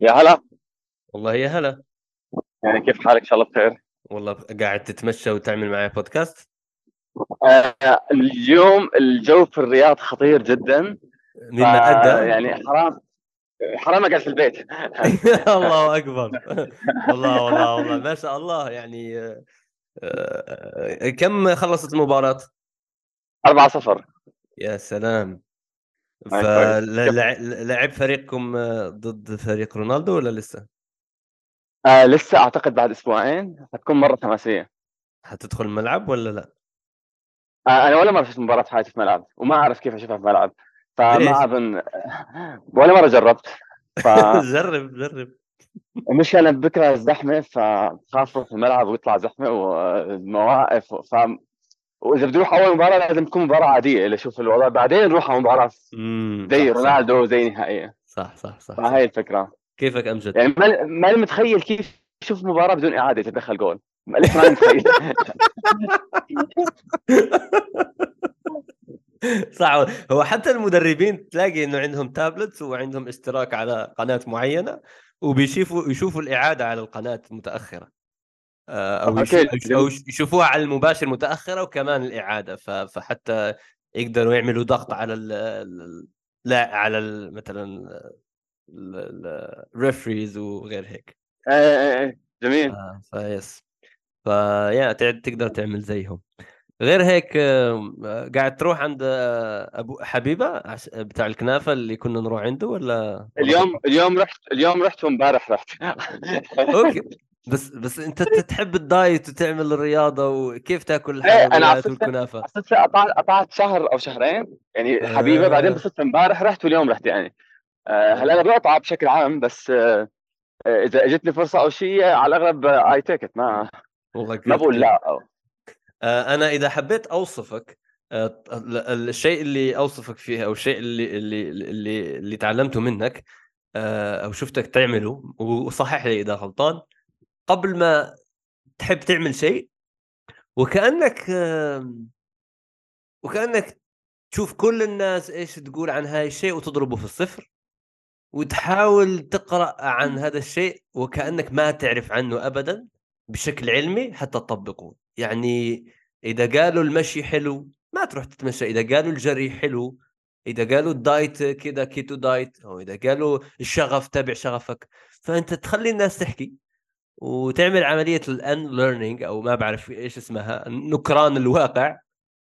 يا هلا. والله يا هلا. يعني كيف حالك؟ إن شاء الله بخير. والله قاعد تتمشى وتعمل معي بودكاست؟ آه اليوم الجو في الرياض خطير جدا. مما أدى؟ يعني حرام. حرام أقعد في البيت. الله أكبر. والله والله والله. ما شاء الله. يعني آه، آه، كم خلصت المباراة؟ 4 0 يا سلام. آه،. فلعب فريقكم ضد فريق رونالدو ولا لسه؟ آه لسه أعتقد بعد أسبوعين حتكون مرة حماسيه حتدخل الملعب ولا لا؟ آه أنا ولا مرة شفت مباراة في حياتي في ملعب وما أعرف كيف أشوفها في ملعب؟ فما أظن ولا مرة جربت ف جرب جرب المشكلة أنا بكرة الزحمة فخاف أروح الملعب ويطلع زحمة والمواقف ف وإذا بدي أروح أول مباراة لازم تكون مباراة عادية اللي أشوف الوضع. بعدين نروح على مباراة زي رونالدو زي نهائيه صح صح صح. فهي الفكرة. كيفك أمجد؟ يعني ما- ماني متخيل كيف شوف مباراة بدون إعادة تدخل جول. ماني متخيل. صح هو حتى المدربين تلاقي إنه عندهم تابلتس وعندهم اشتراك على قناة معينة وبيشوفوا يشوفوا الإعادة على القناة متأخرة. أو أوكي، يشوفوا أو يشوفوها على المباشر متأخرة وكمان الإعادة فحتى يقدروا يعملوا ضغط على ال ال- لا على ال مثلا ال referees وغير هيك. إيه، إيه، إيه، جميل. آه، فيس فيا تقدر تعمل زيهم. غير هيك آه، قاعد تروح عند آه، أبو حبيبة بتاع الكنافة اللي كنا نروح عنده ولا اليوم اليوم رحت اليوم رحت وامبارح رحت. أوكي. بس بس انت تحب ال diet وتعمل الرياضة وكيف تاكل الحلويات والكنافه صرت قطعت قطعت شهر أو شهرين يعني حبيبه آه. بعدين بصرت امبارح رحت واليوم رحت يعني آه، هلا أنا بقطع بشكل عام بس آه، إذا إجتني فرصة أو شيء على الاغلب I take ما والله ما بقول. لا أو. أنا إذا حبيت أوصفك ال- الشيء اللي أوصفك فيه أو الشيء اللي اللي اللي اللي تعلمته منك أو شفتك تعمله وصحح لي إذا غلطان قبل ما تحب تعمل شيء وكأنك وكأنك تشوف كل الناس إيش تقول عن هاي الشيء وتضربه في الصفر وتحاول تقرأ عن هذا الشيء وكأنك ما تعرف عنه ابدا بشكل علمي حتى تطبقه. يعني إذا قالوا المشي حلو ما تروح تتمشى إذا قالوا الجري حلو إذا قالوا ال diet كذا keto diet أو إذا قالوا الشغف تابع شغفك. فأنت تخلي الناس تحكي. وتعمل عملية ال unlearning أو ما بعرف إيش اسمها نكران الواقع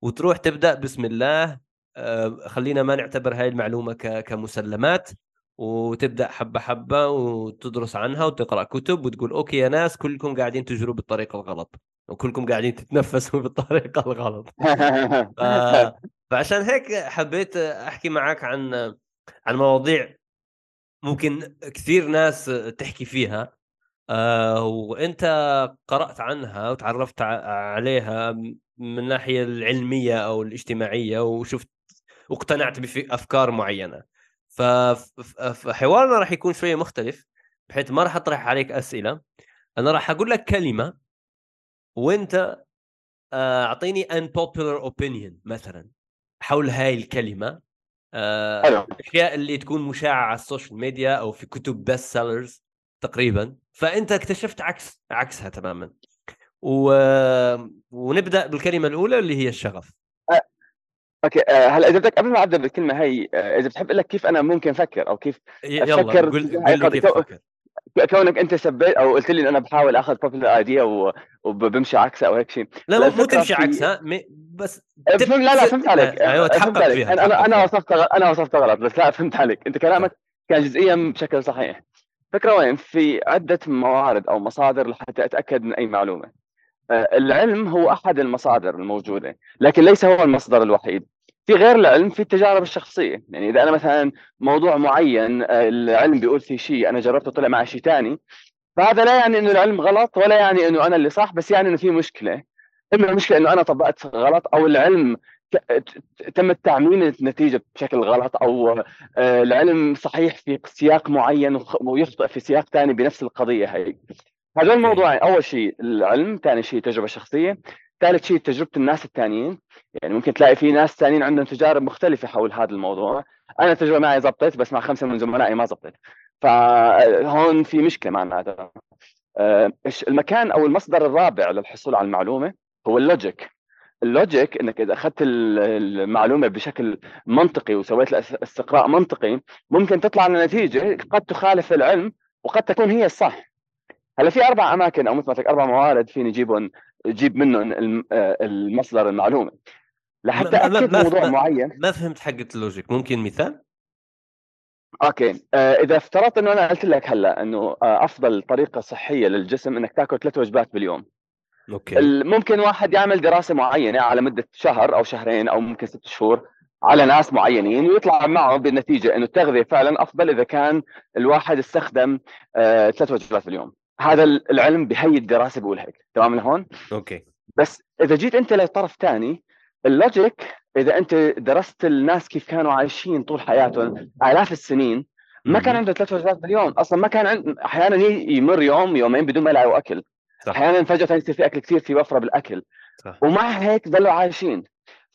وتروح تبدأ بسم الله آه، خلينا ما نعتبر هاي المعلومة كمسلمات وتبدأ حبة حبة وتدرس عنها وتقرأ كتب وتقول okay يا ناس كلكم قاعدين تجروا بالطريقة الغلط وكلكم قاعدين تتنفسوا بالطريقة الغلط. ف- فعشان هيك حبيت أحكي معك عن عن مواضيع ممكن كثير ناس تحكي فيها. آه، وأنت قرأت عنها وتعرفت عليها من الناحيه العلمية أو الاجتماعية وشفت واقتنعت بافكار معينة. فحوارنا راح يكون شوية مختلف بحيث ما راح أطرح عليك أسئلة. أنا راح أقول لك كلمة وأنت آه، أعطيني unpopular opinion مثلا حول هاي الكلمة. آه، الأشياء اللي تكون مشاعة على ال social media أو في كتب best sellers تقريبا. فأنت اكتشفت عكس عكسها تماما. و... ونبدأ بالكلمة الأولى اللي هي الشغف. okay آه، هلا إذا بدك قبل ما ابدا بالكلمة هي آه، إذا بتحب أقول لك كيف أنا ممكن أفكر أو كيف يلا قول لي القضية. كيف تفكر. كونك أنت سبيت أو قلت لي إن أنا بحاول آخذ بوبيلر ايديا وبمشي عكسها أو هيك شيء. لا هلا مو- تمشي عكسها بس فهمت تب- لا لا فهمت عليك. أيوه فهمت تحقق فيها أنا أنا. وصفت غلط أنا وصفت غلط بس لا فهمت عليك. أنت كلامك كان جزئيا بشكل صحيح. فكرة وين؟ في عدة موارد أو مصادر لحتى أتأكد من أي معلومة. آه، العلم هو أحد المصادر الموجودة لكن ليس هو المصدر الوحيد. في غير العلم في التجارب الشخصية. يعني إذا أنا مثلا موضوع معين آه، العلم بيقول فيه شيء أنا جربته طلع معي شيء ثاني فهذا لا يعني إنه العلم غلط ولا يعني إنه أنا اللي صح بس يعني إنه في مشكلة. إما المشكلة إنه أنا طبقت غلط أو العلم تم التعميم النتيجة بشكل غلط أو آه، العلم صحيح في سياق معين ويخطئ في سياق ثاني بنفس القضية هي. هذول الموضوعين أول شيء العلم ثاني شيء تجربة شخصية ثالث شيء تجربة الناس الثانيين. يعني ممكن تلاقي في ناس ثانيين عندهم تجارب مختلفة حول هذا الموضوع. أنا التجربة معي زبطت بس مع خمسة من زملائي ما زبطت. فهون في مشكلة معناتها آه، المكان أو المصدر الرابع للحصول على المعلومة هو ال logic. ال logic إنك إذا أخذت المعلومة بشكل منطقي وسويت استقراء منطقي ممكن تطلع لنتيجه قد تخالف العلم وقد تكون هي الصح. هلا في أربع أماكن أو مثل ما أربع موارد فيني اجيبهم أجيب منهم المصدر المعلومة. لحتى اكد موضوع معين. ما فهمت حقة ال logic. ممكن مثال؟ okay. آه إذا افترضت إنه أنا قلت لك هلا إنه آه أفضل طريقة صحية للجسم إنك تاكل ثلاث وجبات باليوم. okay. ممكن واحد يعمل دراسة معينة على مدة شهر أو شهرين أو ممكن ست شهور على ناس معينين ويطلع معه بالنتيجة إنه التغذية فعلا أفضل إذا كان الواحد استخدم آه ثلاث وجبات باليوم هذا العلم بهي الدراسه بيقول هيك. تمام لهون؟ okay. بس إذا جيت أنت لطرف ثاني ال logic إذا أنت درست الناس كيف كانوا عايشين طول حياتهم آلاف السنين ما كان عنده ثلاث وجبات باليوم أصلا ما كان عند أحيانا يمر يوم يومين بدون ما يلاقوا اكل صح. أحيانا فجأة يصير في أكل كثير في وفرة بالأكل. صح. ومع هيك ضلوا عايشين.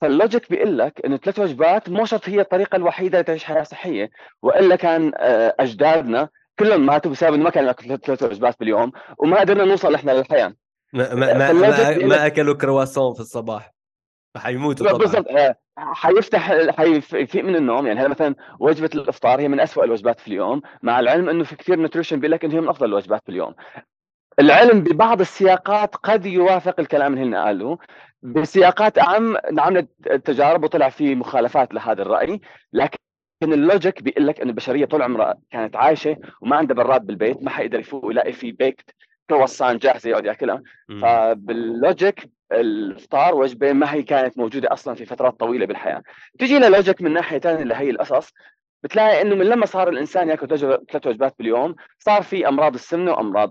فال logic بيقول لك إنه ثلاث وجبات مو شرط هي الطريقة الوحيدة لتعيش حياة صحية. وإلا كان آه، أجدادنا كلهم ماتوا بسبب إنه ما كانوا يأكلوا ثلاث وجبات باليوم وما قدرنا نوصل إحنا للحياة. ما ما ما, ما, ما أكلوا كرواسون في الصباح. حيموتوا طبعا. بالضبط آه، حيفتح حيفيق من النوم. يعني هذا مثلا وجبة الإفطار هي من أسوأ الوجبات في اليوم مع العلم إنه في كثير نوتريشن بيقول لك إنه هي من أفضل الوجبات في اليوم. العلم ببعض السياقات قد يوافق الكلام اللي هن قالوه. بسياقات أعم عملت تجارب وطلع في مخالفات لهذا الرأي لكن ال logic بيقول لك إنه البشرية طول عمرها كانت عايشة وما عندها براد بالبيت ما حيقدر يفوق يلاقي في packet كرواسان جاهزه يقعد ياكلها فبال logic الفطار وجبة ما هي كانت موجودة أصلا في فترات طويلة بالحياة. تجي logic من ناحيه ثانية لهي القصص بتلاقي إنه من لما صار الإنسان يأكل ثلاث وجبات باليوم صار في أمراض السمنة وأمراض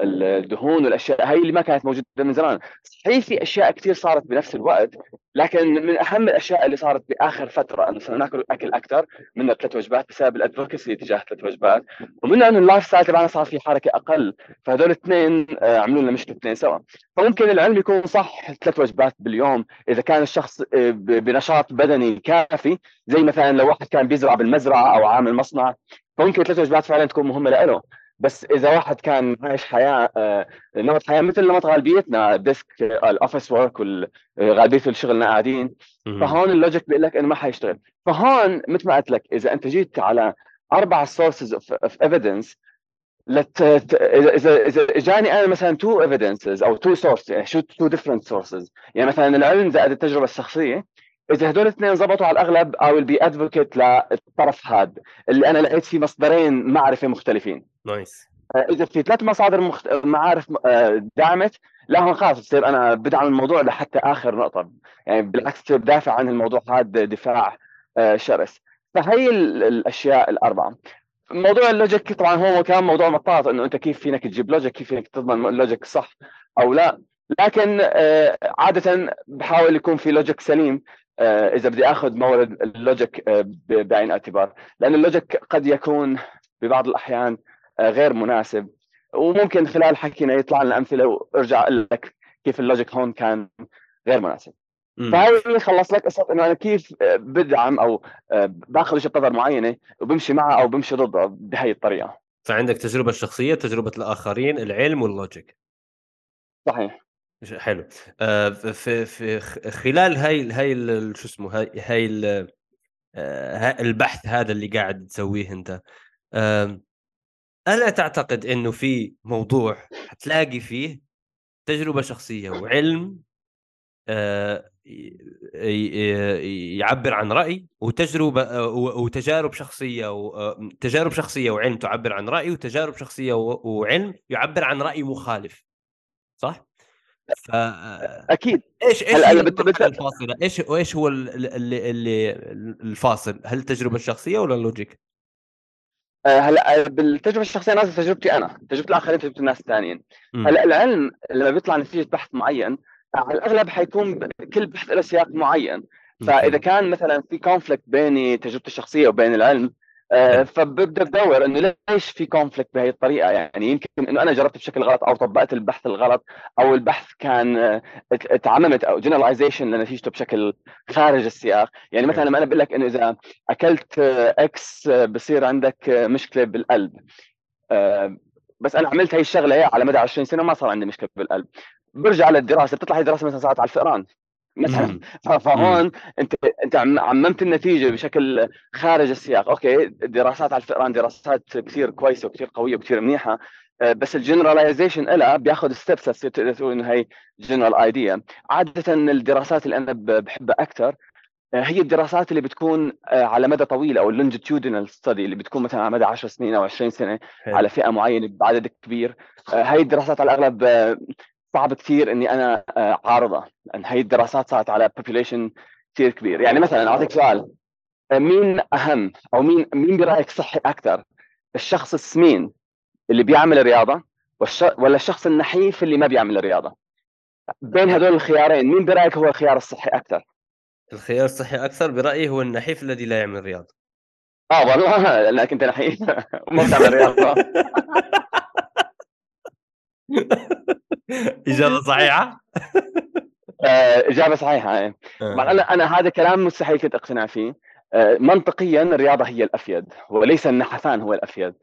الدهون والأشياء هي اللي ما كانت موجودة من زمان. صحيح في أشياء كثير صارت بنفس الوقت لكن من أهم الأشياء اللي صارت بآخر فترة إنه صرنا نأكل أكل أكثر من ثلاث وجبات بسبب ال advocacy تجاه ثلاث وجبات. ومن إنه ال lifestyle تبعنا صار في حركة أقل فهدول الاثنين آه، عملوا لنا مشكلة اثنين سوا. فممكن العلم يكون صح ثلاث وجبات باليوم إذا كان الشخص آه، بنشاط بدني كافي زي مثلا لو واحد كان بيزرع بالمزرعة أو عامل مصنع فممكن ثلاث وجبات فعلا تكون مهمة له بس إذا واحد كان عايش حياة آه، نمط حياة مثل نمط غالبيتنا desk ال office work وغالبيه الشغلنا قاعدين. فهون ال logic بيقول لك إنه ما حيشتغل. فهون مثل ما قلت لك إذا أنت جيت على أربع sources of evidence لت... إذا إذا إجاني أنا مثلا two evidences أو two source يعني شو two different sources يعني مثلا العلم زائد التجربة الشخصية إذا هدول الاثنين زبطوا على الأغلب I will be advocate للطرف هذا اللي أنا لقيت فيه مصدرين معرفة مختلفين. nice. آه، إذا في ثلاث مصادر مخت... معارف آه، دعمت لا هون خلاص بصير أنا بدعم الموضوع لحتى آخر نقطة. يعني بالعكس بصير بدافع عن الموضوع هذا دفاع آه، شرس. فهي الأشياء الأربعة. موضوع ال logic طبعا هو كان موضوع مطاط إنه أنت كيف فينك تجيب logic كيف فينك تضمن ال logic صح أو لا. لكن عادة بحاول يكون في logic سليم. إذا بدي آخذ مورد ال logic بعين الاعتبار لأن ال logic قد يكون ببعض الأحيان آه، غير مناسب. وممكن خلال حكينا يطلع لنا أمثلة وأرجع أقول لك كيف ال logic هون كان غير مناسب. فهي خلص لك قصة إنه أنا كيف آه، بدعم أو آه، باخذ وجهه نظر معينة وبمشي معها أو بمشي ضدها بهي الطريقة. فعندك تجربة الشخصية تجربة الآخرين العلم وال logic. صحيح. حلو في في خلال هاي هاي شو اسمه هاي هاي البحث هذا اللي قاعد تسويه أنت ألا تعتقد إنه في موضوع حتلاقي فيه تجربة شخصية وعلم آه، يعبر عن رأي وتجربة آه، وتجارب شخصية وتجارب آه، شخصية وعلم تعبر عن رأي وتجارب شخصية وعلم يعبر عن رأي مخالف صح؟ ف أكيد إيش إيش هي الفاصلة؟ إيش إيش هو اللي, اللي الفاصل؟ هل التجربة الشخصية ولا ال logic؟ آه، هلا آه، بالتجربة الشخصية نازل تجربتي أنا تجربة الآخرين تجربة الناس الثانيين هلا العلم لما بيطلع نتيجة بحث معين على الأغلب حيكون كل بحث له سياق معين فإذا كان مثلا في conflict بيني تجربتي الشخصية وبين العلم فببدأ بدور إنه ليش في conflict بهي الطريقة؟ يعني يمكن إنه أنا جربت بشكل غلط أو طبقت البحث الغلط أو البحث كان آه، اتعممت أو generalization لنتيجته بشكل خارج السياق. يعني مثلا لما أنا بقول لك إنه إذا أكلت X بصير عندك مشكلة بالقلب بس أنا عملت هي الشغلة على مدى 20 سنة ما صار عندي مشكلة بالقلب. برجع للدراسة بتطلع هي دراسه مثلا صارت على الفئران. مثلا. فهون انت انت عممت النتيجة بشكل خارج السياق. okay الدراسات على الفئران دراسات كثير كويسة وكثير قوية وكثير منيحة آه، بس ال generalization لها بياخذ steps تقدر تقول إنه هي general idea عادة الدراسات اللي أنا بحبها أكثر آه، هي الدراسات اللي بتكون آه، على مدى طويل أو ال longitudinal study اللي بتكون مثلا على مدى 10 سنين أو 20 سنة. على فئة معينة بعدد كبير. هاي الدراسات على الأغلب صعب كثير إني أنا عارضها لأن هي الدراسات صارت على population كثير كبير. يعني مثلا أعطيك سؤال. مين أهم أو مين مين برأيك صحي أكثر؟ الشخص السمين اللي بيعمل رياضه ولا الشخص النحيف اللي ما بيعمل رياضه بين هذول الخيارين مين برأيك هو الخيار الصحي أكثر؟ الخيار الصحي أكثر برأيي هو النحيف الذي لا يعمل رياضة. آه والله لأنك أنت نحيف. وما بتعمل رياضة. اجابة صحيحة؟ آه، إجابة صحيحة إيه. آه. أنا أنا هذا كلام مستحيل كنت أقتنع فيه. آه، منطقيا الرياضة هي الأفيد وليس النحفان هو الأفيد.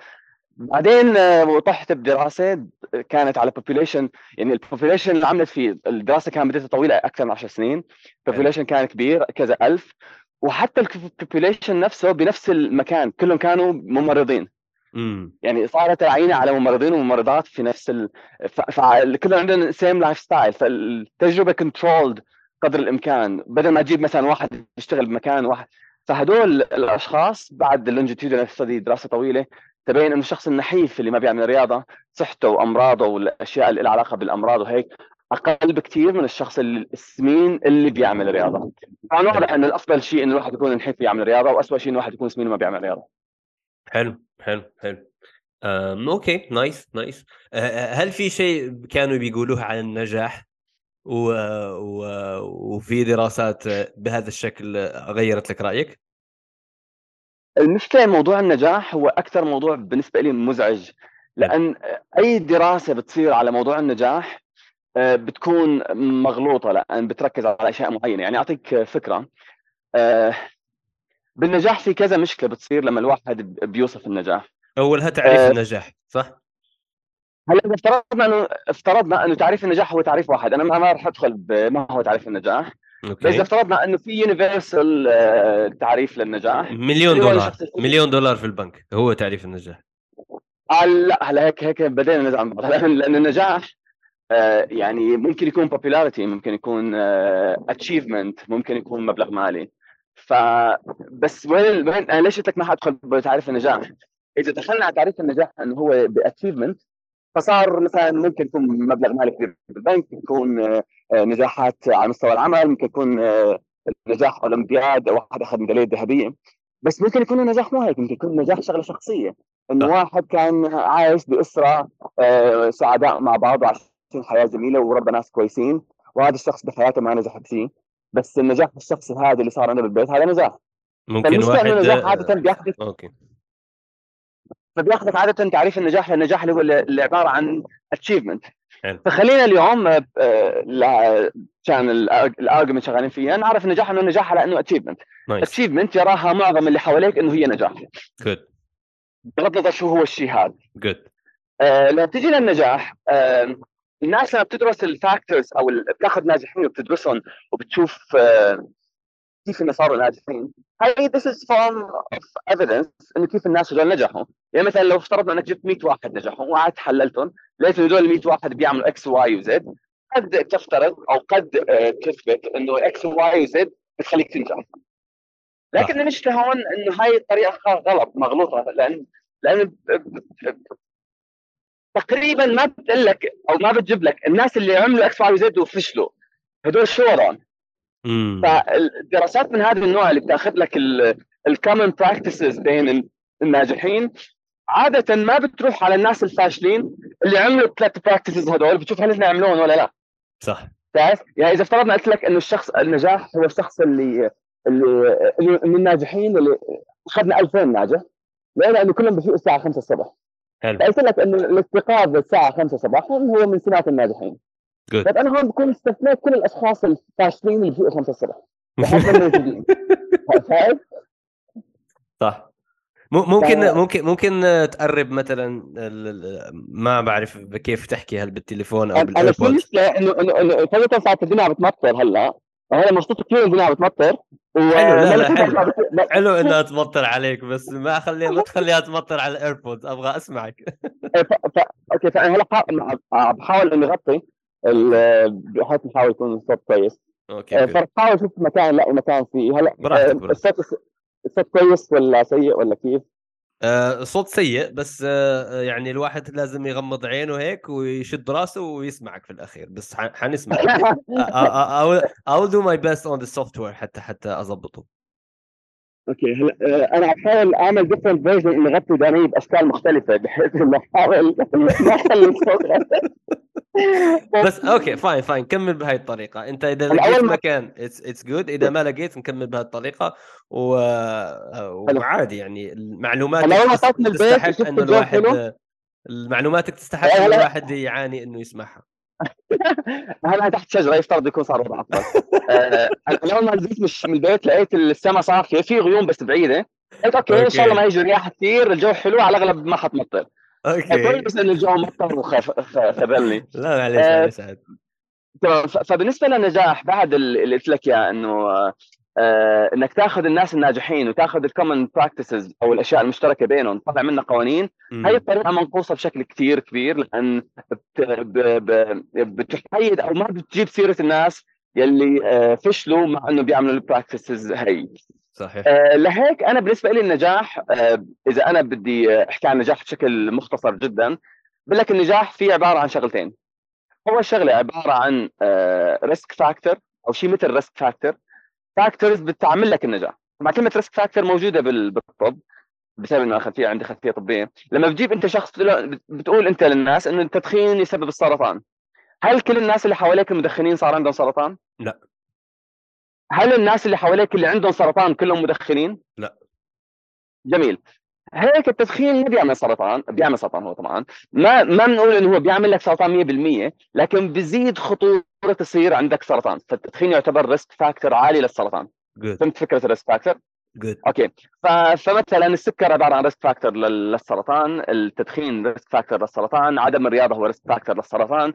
بعدين وطحت بدراسة كانت على population يعني ال population اللي عملت فيه الدراسة كانت مدتها طويلة أكثر من 10 سنين. population كان كبير كذا ألف. وحتى ال population نفسه بنفس المكان كلهم كانوا ممرضين. امم يعني صارت عينة على ممرضين وممرضات في نفس ال... فكلنا عندنا same lifestyle فالتجربة controlled قدر الإمكان. بدل ما تجيب مثلا واحد يشتغل بمكان واحد. فهدول الأشخاص بعد ال longitudinal study دراسة طويلة تبين إنه الشخص النحيف اللي ما بيعمل رياضة صحته وأمراضه والأشياء اللي لها علاقة بالأمراض وهيك أقل بكثير من الشخص السمين اللي بيعمل رياضة. فأنا واضح إنه الأفضل شيء إنه الواحد يكون نحيف يعمل رياضة واسوء شيء إنه الواحد يكون سمين وما بيعمل رياضة. حلو حلو حلو. أم okay nice nice. هل في شيء كانوا بيقولوه عن النجاح؟ و... و... وفي دراسات بهذا الشكل غيرت لك رأيك؟ المشكلة موضوع النجاح هو أكثر موضوع بالنسبة لي مزعج. لأن أي دراسة بتصير على موضوع النجاح آه، بتكون مغلوطة لأن بتركز على أشياء معينة. يعني أعطيك فكرة. آه، بالنجاح في كذا مشكلة بتصير لما الواحد بيوصف النجاح. أولها تعريف أه النجاح صح؟ هلا إذا افترضنا انه افترضنا إنه تعريف النجاح هو تعريف واحد أنا ما راح أدخل بما هو تعريف النجاح. okay. بس إذا افترضنا إنه في universal آه، تعريف للنجاح مليون دولار مليون دولار في البنك هو تعريف النجاح. آه لا هلا هيك هيك بدينا نزعم بعض. لأن النجاح آه يعني ممكن يكون popularity ممكن يكون achievement ممكن يكون مبلغ مالي. فبس وين وين أنا ليش قلت لك ما حادخل بتعريف النجاح؟ إذا دخلنا على تعريف النجاح إنه هو باتشيفمنت فصار مثلا ممكن يكون مبلغ مالي كبير بالبنك يكون آه، نجاحات على مستوى العمل ممكن يكون آه، نجاح أولمبياد واحد أخذ ميدالية ذهبية. بس ممكن يكون نجاح مو هيك ممكن يكون نجاح شغلة شخصية. إنه واحد كان عايش بأسرة آه، سعداء مع بعض وعايشين حياة جميلة وربى ناس كويسين وهذا الشخص بحياته ما نجح فيه بس النجاح الشخصي هذا اللي صار عنده بالبيت هذا نجاح. ممكن واحد النجاح عادة بياخذ okay. فبياخذك عادة تعريف النجاح للنجاح اللي هو اللي عبارة عن achievement فخلينا اليوم آه، كان ال argument شغالين فيها نعرف النجاح إنه النجاح على إنه achievement achievement يراها معظم اللي حواليك إنه هي نجاح. good بغض النظر شو هو الشيء هذا. good آه لما تيجي للنجاح آه الناس لما بتدرس ال factors أو بتاخذ ناجحين وبتدرسهم وبتشوف آه كيف الناس صاروا ناجحين هاي this is form of evidence إنه كيف الناس هذول نجحوا. يعني مثلا لو افترضنا إنك جبت 100 واحد نجحوا وقعدت حللتهم لقيت انه هذول 100 واحد بيعملوا إكس واي وزد قد تفترض أو قد آه، تثبت إنه إكس وواي وزد بتخليك تنجح. لكن المشكلة هون إنه هاي الطريقة غلط مغلوطة لأن لأن تقريبا ما بتقول لك أو ما بتجيب لك الناس اللي عملوا إكس واي وزد وفشلوا. هدول شو وضعهم؟ فالدراسات من هذا النوع اللي بتاخذ لك ال common practices بين الناجحين. عادة ما بتروح على الناس الفاشلين اللي عملوا الثلاث practices هدول بتشوف هل إحنا عملوهم ولا لا. صح. تعرف يعني إذا افترضنا قلت لك إنه الشخص النجاح هو الشخص اللي اللي من الناجحين اللي أخذنا 2000 ناجح ليه؟ لأنه كلهم بفيقوا الساعة 5 الصبح. حلو. فقلت لك إنه الاستيقاظ الساعة 5 صباحا هو من سمات الناجحين. Good. طيب أنا هون بكون استثنيت كل الأشخاص الفاشلين اللي بفيقوا 5 الصبح فاهم؟ صح. ممكن ممكن ممكن تقرب مثلا ما بعرف كيف تحكي هل بالتليفون أو أنا في بالإيربودز. مشكلة انه انه إنه فجاه صارت الدنيا عم بتمطر هلأ. هلا مبسوط كثير الدنيا بتمطر و- حلو، لا، لا، حلو. لا، حلو انها تمطر عليك بس ما خليها ما تخليها تمطر على ال AirPods أبغى أسمعك ف... ف... أوكي فأنا هلا بحاول إني أغطي بحيث نحاول يكون الصوت كويس أوكي. فبحاول أشوف مكان لاقي مكان فيه هلا براحتك. الصوت الصوت كويس ولا سيء ولا كيف؟ آه، صوت سيء بس آه، يعني الواحد لازم يغمض عينه هيك ويشد راسه ويسمعك في الأخير. بس حنسمع. I will, I will do my best on the software حتى حتى اضبطه okay. هلا آه، أنا عم بحاول أعمل different version اني اغطي داني باشكال مختلفه بحيث إنه أحاول ما اخلي الصوت بس أوكي fine fine كمل بهاي الطريقة. أنت إذا لقيت مكان it's it's good إذا ما لقيت نكمل بهاي الطريقة. و... وعادي يعني المعلومات تستحق انه الواحد حلو. المعلوماتك تستحق انه الواحد يعاني إنه يسمعها. هلا تحت شجرة يفترض يكون صار وضع افضل آه، أنا أول ما نزلت مش من البيت لقيت السماء صافيه في غيوم بس بعيدة. قلت okay إن شاء الله ما يجي رياح كثير الجو حلو على الأغلب ما حتمطر. okay. كويس انه الجو مطر وخذلني لا معلش آه، معلش عاد تمام ف- فبالنسبة للنجاح بعد ال- اللي قلت لك إياه إنه آه، إنك تاخذ الناس الناجحين وتاخذ ال common practices أو الأشياء المشتركة بينهم تطلع منها قوانين مم. هاي الطريقة منقوصة بشكل كثير كبير لأن بتحيد أو ما بتجيب سيرة الناس يلي آه، فشلوا مع إنه بيعملوا ال practices هي. صحيح. آه، لهيك أنا بالنسبة لي النجاح آه، إذا أنا بدي آه، أحكي عن النجاح بشكل مختصر جدا بقول لك النجاح فيه عبارة عن شغلتين. اول شغله عبارة عن risk factor أو شيء مثل risk factor factors بتعمل لك النجاح. مع كلمة risk factor موجودة بال- بالطب بسبب إنه خلفيه عندي خلفيه طبية. لما بتجيب أنت شخص بتقول أنت للناس إنه التدخين يسبب السرطان. هل كل الناس اللي حواليك المدخنين صار عندهم سرطان؟ لا. هل الناس اللي حواليك اللي عندهم سرطان كلهم مدخنين؟ لا. جميل. هيك التدخين ما بيعمل سرطان بيعمل سرطان هو طبعا. ما ما بنقول إنه هو بيعمل لك سرطان 100% لكن بزيد خطورة تصير عندك سرطان. فالتدخين يعتبر risk factor عالي للسرطان. good فهمت فكرة ال risk factor good okay. فمثلا السكر عبارة عن risk factor لل- للسرطان التدخين risk factor للسرطان عدم الرياضة هو risk factor للسرطان.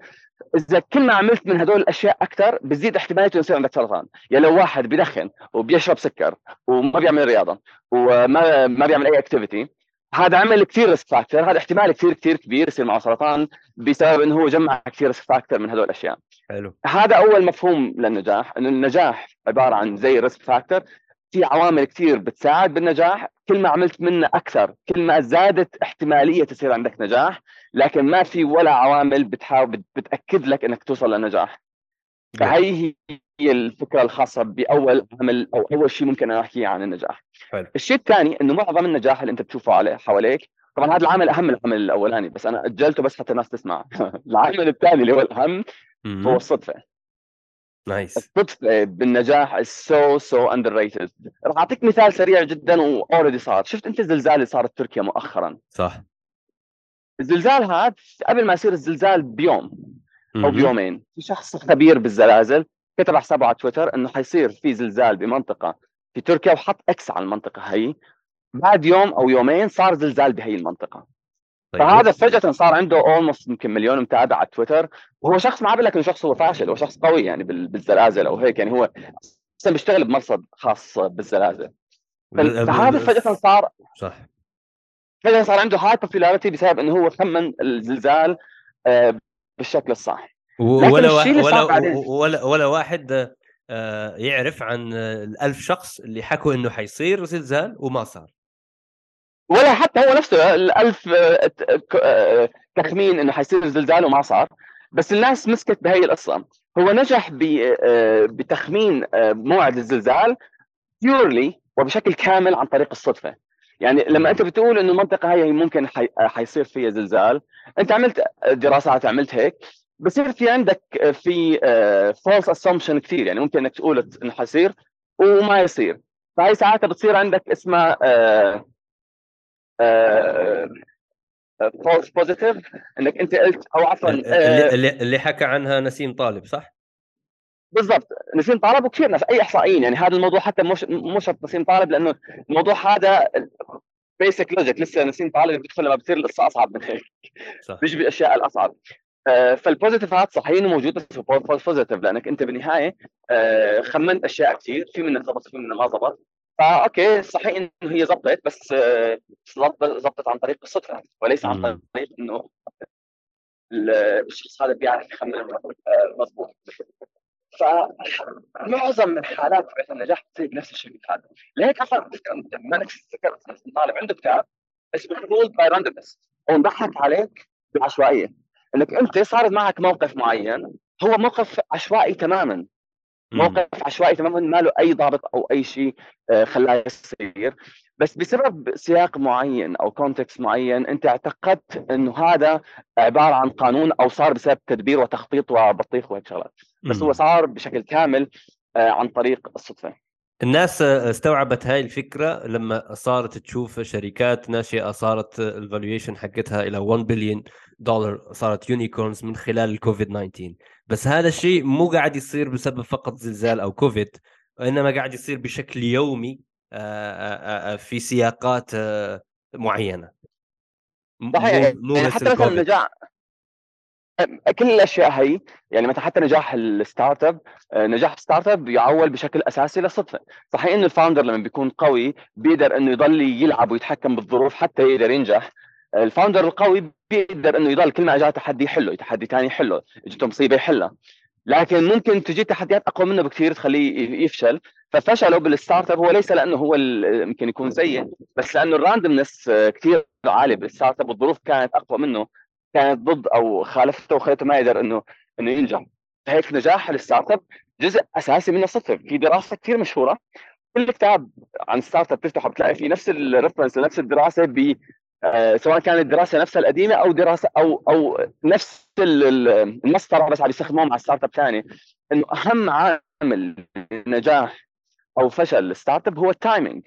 إذا كل ما عملت من هدول الأشياء أكثر بتزيد احتمالية انه يصير عندك سرطان. يعني لو واحد بدخن وبيشرب سكر وما بيعمل رياضة وما ما بيعمل أي activity هذا عمل كثير risk factor هذا احتمال كثير كثير كبير يصير معه سرطان بسبب إنه هو جمع كثير risk factor من هدول الأشياء. حلو. هذا أول مفهوم للنجاح. إنه النجاح عبارة عن زي risk factor في عوامل كثير بتساعد بالنجاح كل ما عملت منها أكثر كل ما زادت احتمالية تصير عندك نجاح لكن ما في ولا عوامل بتحاول بت- بتأكد لك إنك توصل للنجاح فهي هي الفكرة الخاصة بأول عمل أو أول شيء ممكن أنا أحكيه عن النجاح. حلو. الشيء الثاني إنه معظم النجاح اللي أنت بتشوفه عليه حواليك طبعا هذا العامل أهم من العامل الأولاني بس أنا أجلته بس حتى الناس تسمع العامل الثاني اللي هو الأهم هو الصدفة. nice الصدفه بالنجاح is so so underrated. راح أعطيك مثال سريع جدا و already صار. شفت أنت الزلزال اللي صار بتركيا مؤخرا؟ صح. الزلزال هذا قبل ما يصير الزلزال بيوم أو. بيومين. في شخص خبير بالزلازل كتب حسابه على تويتر إنه حيصير في زلزال بمنطقة في تركيا وحط X على المنطقة هي. بعد يوم أو يومين صار زلزال بهي المنطقة. طيب. فهذا فجأة صار عنده almost يمكن مليون متابع على تويتر وهو شخص ما بقول لك انه شخص هو فاشل هو شخص قوي يعني بال- بالزلازل أو هيك يعني هو أصلا بيشتغل بمرصد خاص بالزلازل. بال- فهذا فجأة صار صح. فجأة صار عنده هاي بوبيلاريتي بسبب إنه هو خمن الزلزال آه، بالشكل الصح ولا واحد ولا ولا ولا واحد آه، يعرف عن الألف شخص اللي حكوا إنه حيصير زلزال وما صار. ولا حتى هو نفسه الألف آه، آه، تخمين إنه حيصير زلزال وما صار. بس الناس مسكت بهي القصة. هو نجح آه، بتخمين موعد الزلزال purely وبشكل كامل عن طريق الصدفة. يعني لما أنت بتقول إنه المنطقة هي ممكن حي... حيصير فيها زلزال أنت عملت دراسات عملت هيك بصير في عندك في false assumption كثير. يعني ممكن إنك تقول إنه حيصير وما يصير. فهي ساعتها بتصير عندك اسمها false positive إنك أنت قلت أو عفوا اللي, اللي اللي حكى عنها نسيم طالب صح؟ بالضبط. نسيم طالب وكثير ناس أي إحصائيين يعني هذا الموضوع حتى مش مش شرط نسيم طالب لأنه الموضوع هذا basic logic لسه نسيم طالب بيدخل لما بتصير القصة أصعب من هيك. صح. بيجي بالأشياء الأصعب. آه، فال positiveات صحيح إنه موجود بس positive لأنك أنت بالنهاية آه، خمنت أشياء كثير في منها ضبط في منها ما ضبط. فا okay صحيح انه هي ضبطت بس ضبطت عن طريق الصدفه وليس عن طريق إنه الشخص هذا بيعرف يخمن مضبوط. فمعظم من حالات النجاح تصير بنفس الشكل هذا. لهيك أصلا ما ذكرت طالب عنده كتاب اسمه Fooled by Randomness هو عليك بعشوائية. إنك أنت صار معك موقف معين هو موقف عشوائي تماما. موقف عشوائي تماما ما له أي ضابط أو أي شيء آه، خلاه يصير. بس بسبب سياق معين أو context معين أنت اعتقدت إنه هذا عبارة عن قانون أو صار بسبب تدبير وتخطيط وبطيخ وهيك شغلات. بس هو صار بشكل كامل آه، عن طريق الصدفة. الناس استوعبت هاي الفكرة لما صارت تشوف شركات ناشئة صارت ال valuation حقتها إلى 1 بليون دولار صارت unicorns من خلال الكوفيد 19 بس هذا الشيء مو قاعد يصير بسبب فقط زلزال أو كوفيد وانما قاعد يصير بشكل يومي في سياقات معينة. صحيح. مو يعني حتى مثلا كل الأشياء هي يعني مثلا حتى نجاح ال startup نجاح ال startup يعول بشكل أساسي للصدفه صحيح إنه ال founder لما بيكون قوي بيقدر إنه يضل يلعب ويتحكم بالظروف حتى يقدر ينجح. ال founder القوي بيقدر إنه يضل كل ما إجاه تحدي يحله تحدي ثاني يحله إجته مصيبة يحلها. لكن ممكن تجي تحديات أقوى منه بكثير تخليه يفشل. ففشله بال startup هو ليس لأنه هو يمكن يكون سيء بس لأنه ال randomness كثير عالي بال startup والظروف كانت أقوى منه. كانت ضد أو خالفته وخلته ما يقدر انه إنه ينجح. فهيك نجاح ال startup جزء أساسي من الصدفة في دراسة كثير مشهورة. كل كتاب عن startup تفتحه بتلاقي فيه نفس ال reference نفس الدراسة ب آه، سواء كانت الدراسة نفسها القديمة أو دراسه أو أو نفس المسطرة بس عم يستخدموها مع startup ثاني إنه أهم عامل نجاح أو فشل ال startup هو ال timing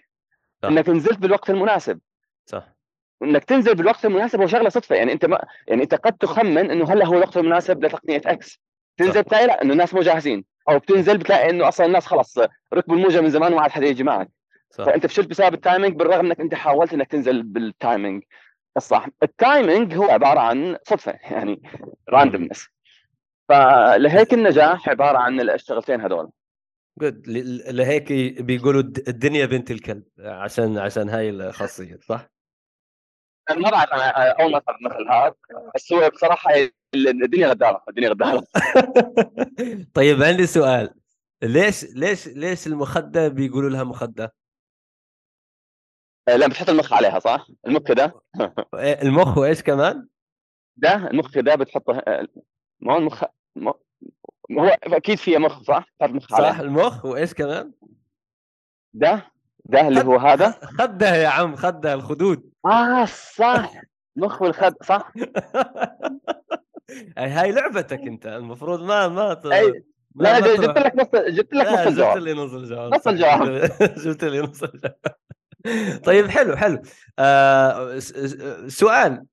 إنك نزلت بالوقت المناسب. صح. إنك تنزل بالوقت المناسب هو شغله صدفة. يعني أنت ما يعني أنت قد تخمن إنه هلأ هو الوقت المناسب لتقنية X تنزل بتلاقي لأ إنه الناس مو جاهزين. أو بتنزل بتلاقي إنه أصلا الناس خلص ركبوا الموجة من زمان وما عاد حدا يجي معك. صح. فأنت فشلت بسبب ال timing بالرغم إنك أنت حاولت إنك تنزل بال timing الصح ال timing هو عبارة عن صدفة. يعني randomness فلهيك النجاح عبارة عن الشغلتين هذول good لهيك بيقولوا الدنيا بنت الكلب. عشان عشان هاي الخاصية. صح؟ ما بعرف أنا أول مره مثل هذا بس هو بصراحة الدنيا غدارة الدنيا غدارة طيب عندي سؤال ليش ليش ليش المخدة بيقولوا لها مخدة؟ آه، لا بتحط المخ عليها صح؟ المخ ده إيه، المخ وإيش كمان؟ ده المخ ده بتحطه آه، ما هو المخ هو أكيد فيه مخ صح؟ تحط مخ عليها صح المخ وإيش كمان؟ ده ده اللي هو هذا؟ خده يا عم خده الخدود. آه صح. مخ والخد صح. هاي لعبتك أنت. المفروض ما ما أي... لا جبت لك نص جبت لك نص الجواب. جبت لي نص الجواب. نص الجواب. جبت لي نص الجواب. طيب حلو حلو. آه سؤال.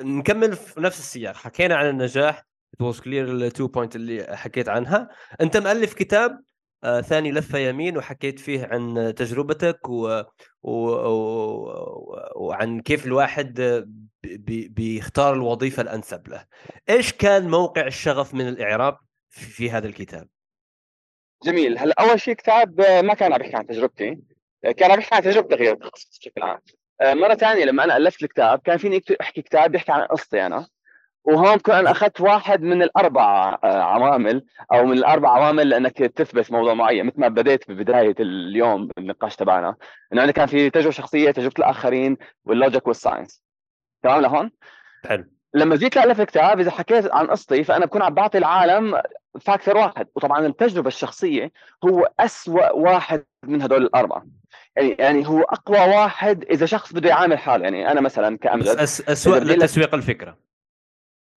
نكمل في نفس السياق. حكينا عن النجاح. It was clear ال two points اللي حكيت عنها. أنت مؤلف كتاب آه ثاني لفه يمين وحكيت فيه عن تجربتك و... و... و... وعن كيف الواحد بي... بيختار الوظيفة الأنسب له. إيش كان موقع الشغف من الإعراب في, في هذا الكتاب؟ جميل هلا أول شيء كتاب آه، ما كان عم يحكي عن تجربتي آه، كان عم يحكي عن تغيير التخصص بشكل عام مرة ثانية لما أنا ألفت الكتاب كان فيني أحكي كتاب بيحكي عن قصتي أنا وهون كنت أنا أخذت واحد من الأربع عوامل أو من الأربع عوامل لأنك تثبت موضوع معين مثل ما بديت ببداية اليوم بالنقاش تبعنا إنه أنا كان في تجربة شخصية تجربة الآخرين وال logic وال science تمام لهون؟ حلو. لما جيت أألف الكتاب إذا حكيت عن قصتي فأنا بكون عم بعطي العالم factor واحد. وطبعا التجربة الشخصية هو أسوأ واحد من هدول الأربعة. يعني يعني هو أقوى واحد إذا شخص بده يعامل حاله. يعني أنا مثلا كأمجد أس اسوء لتسويق الفكرة.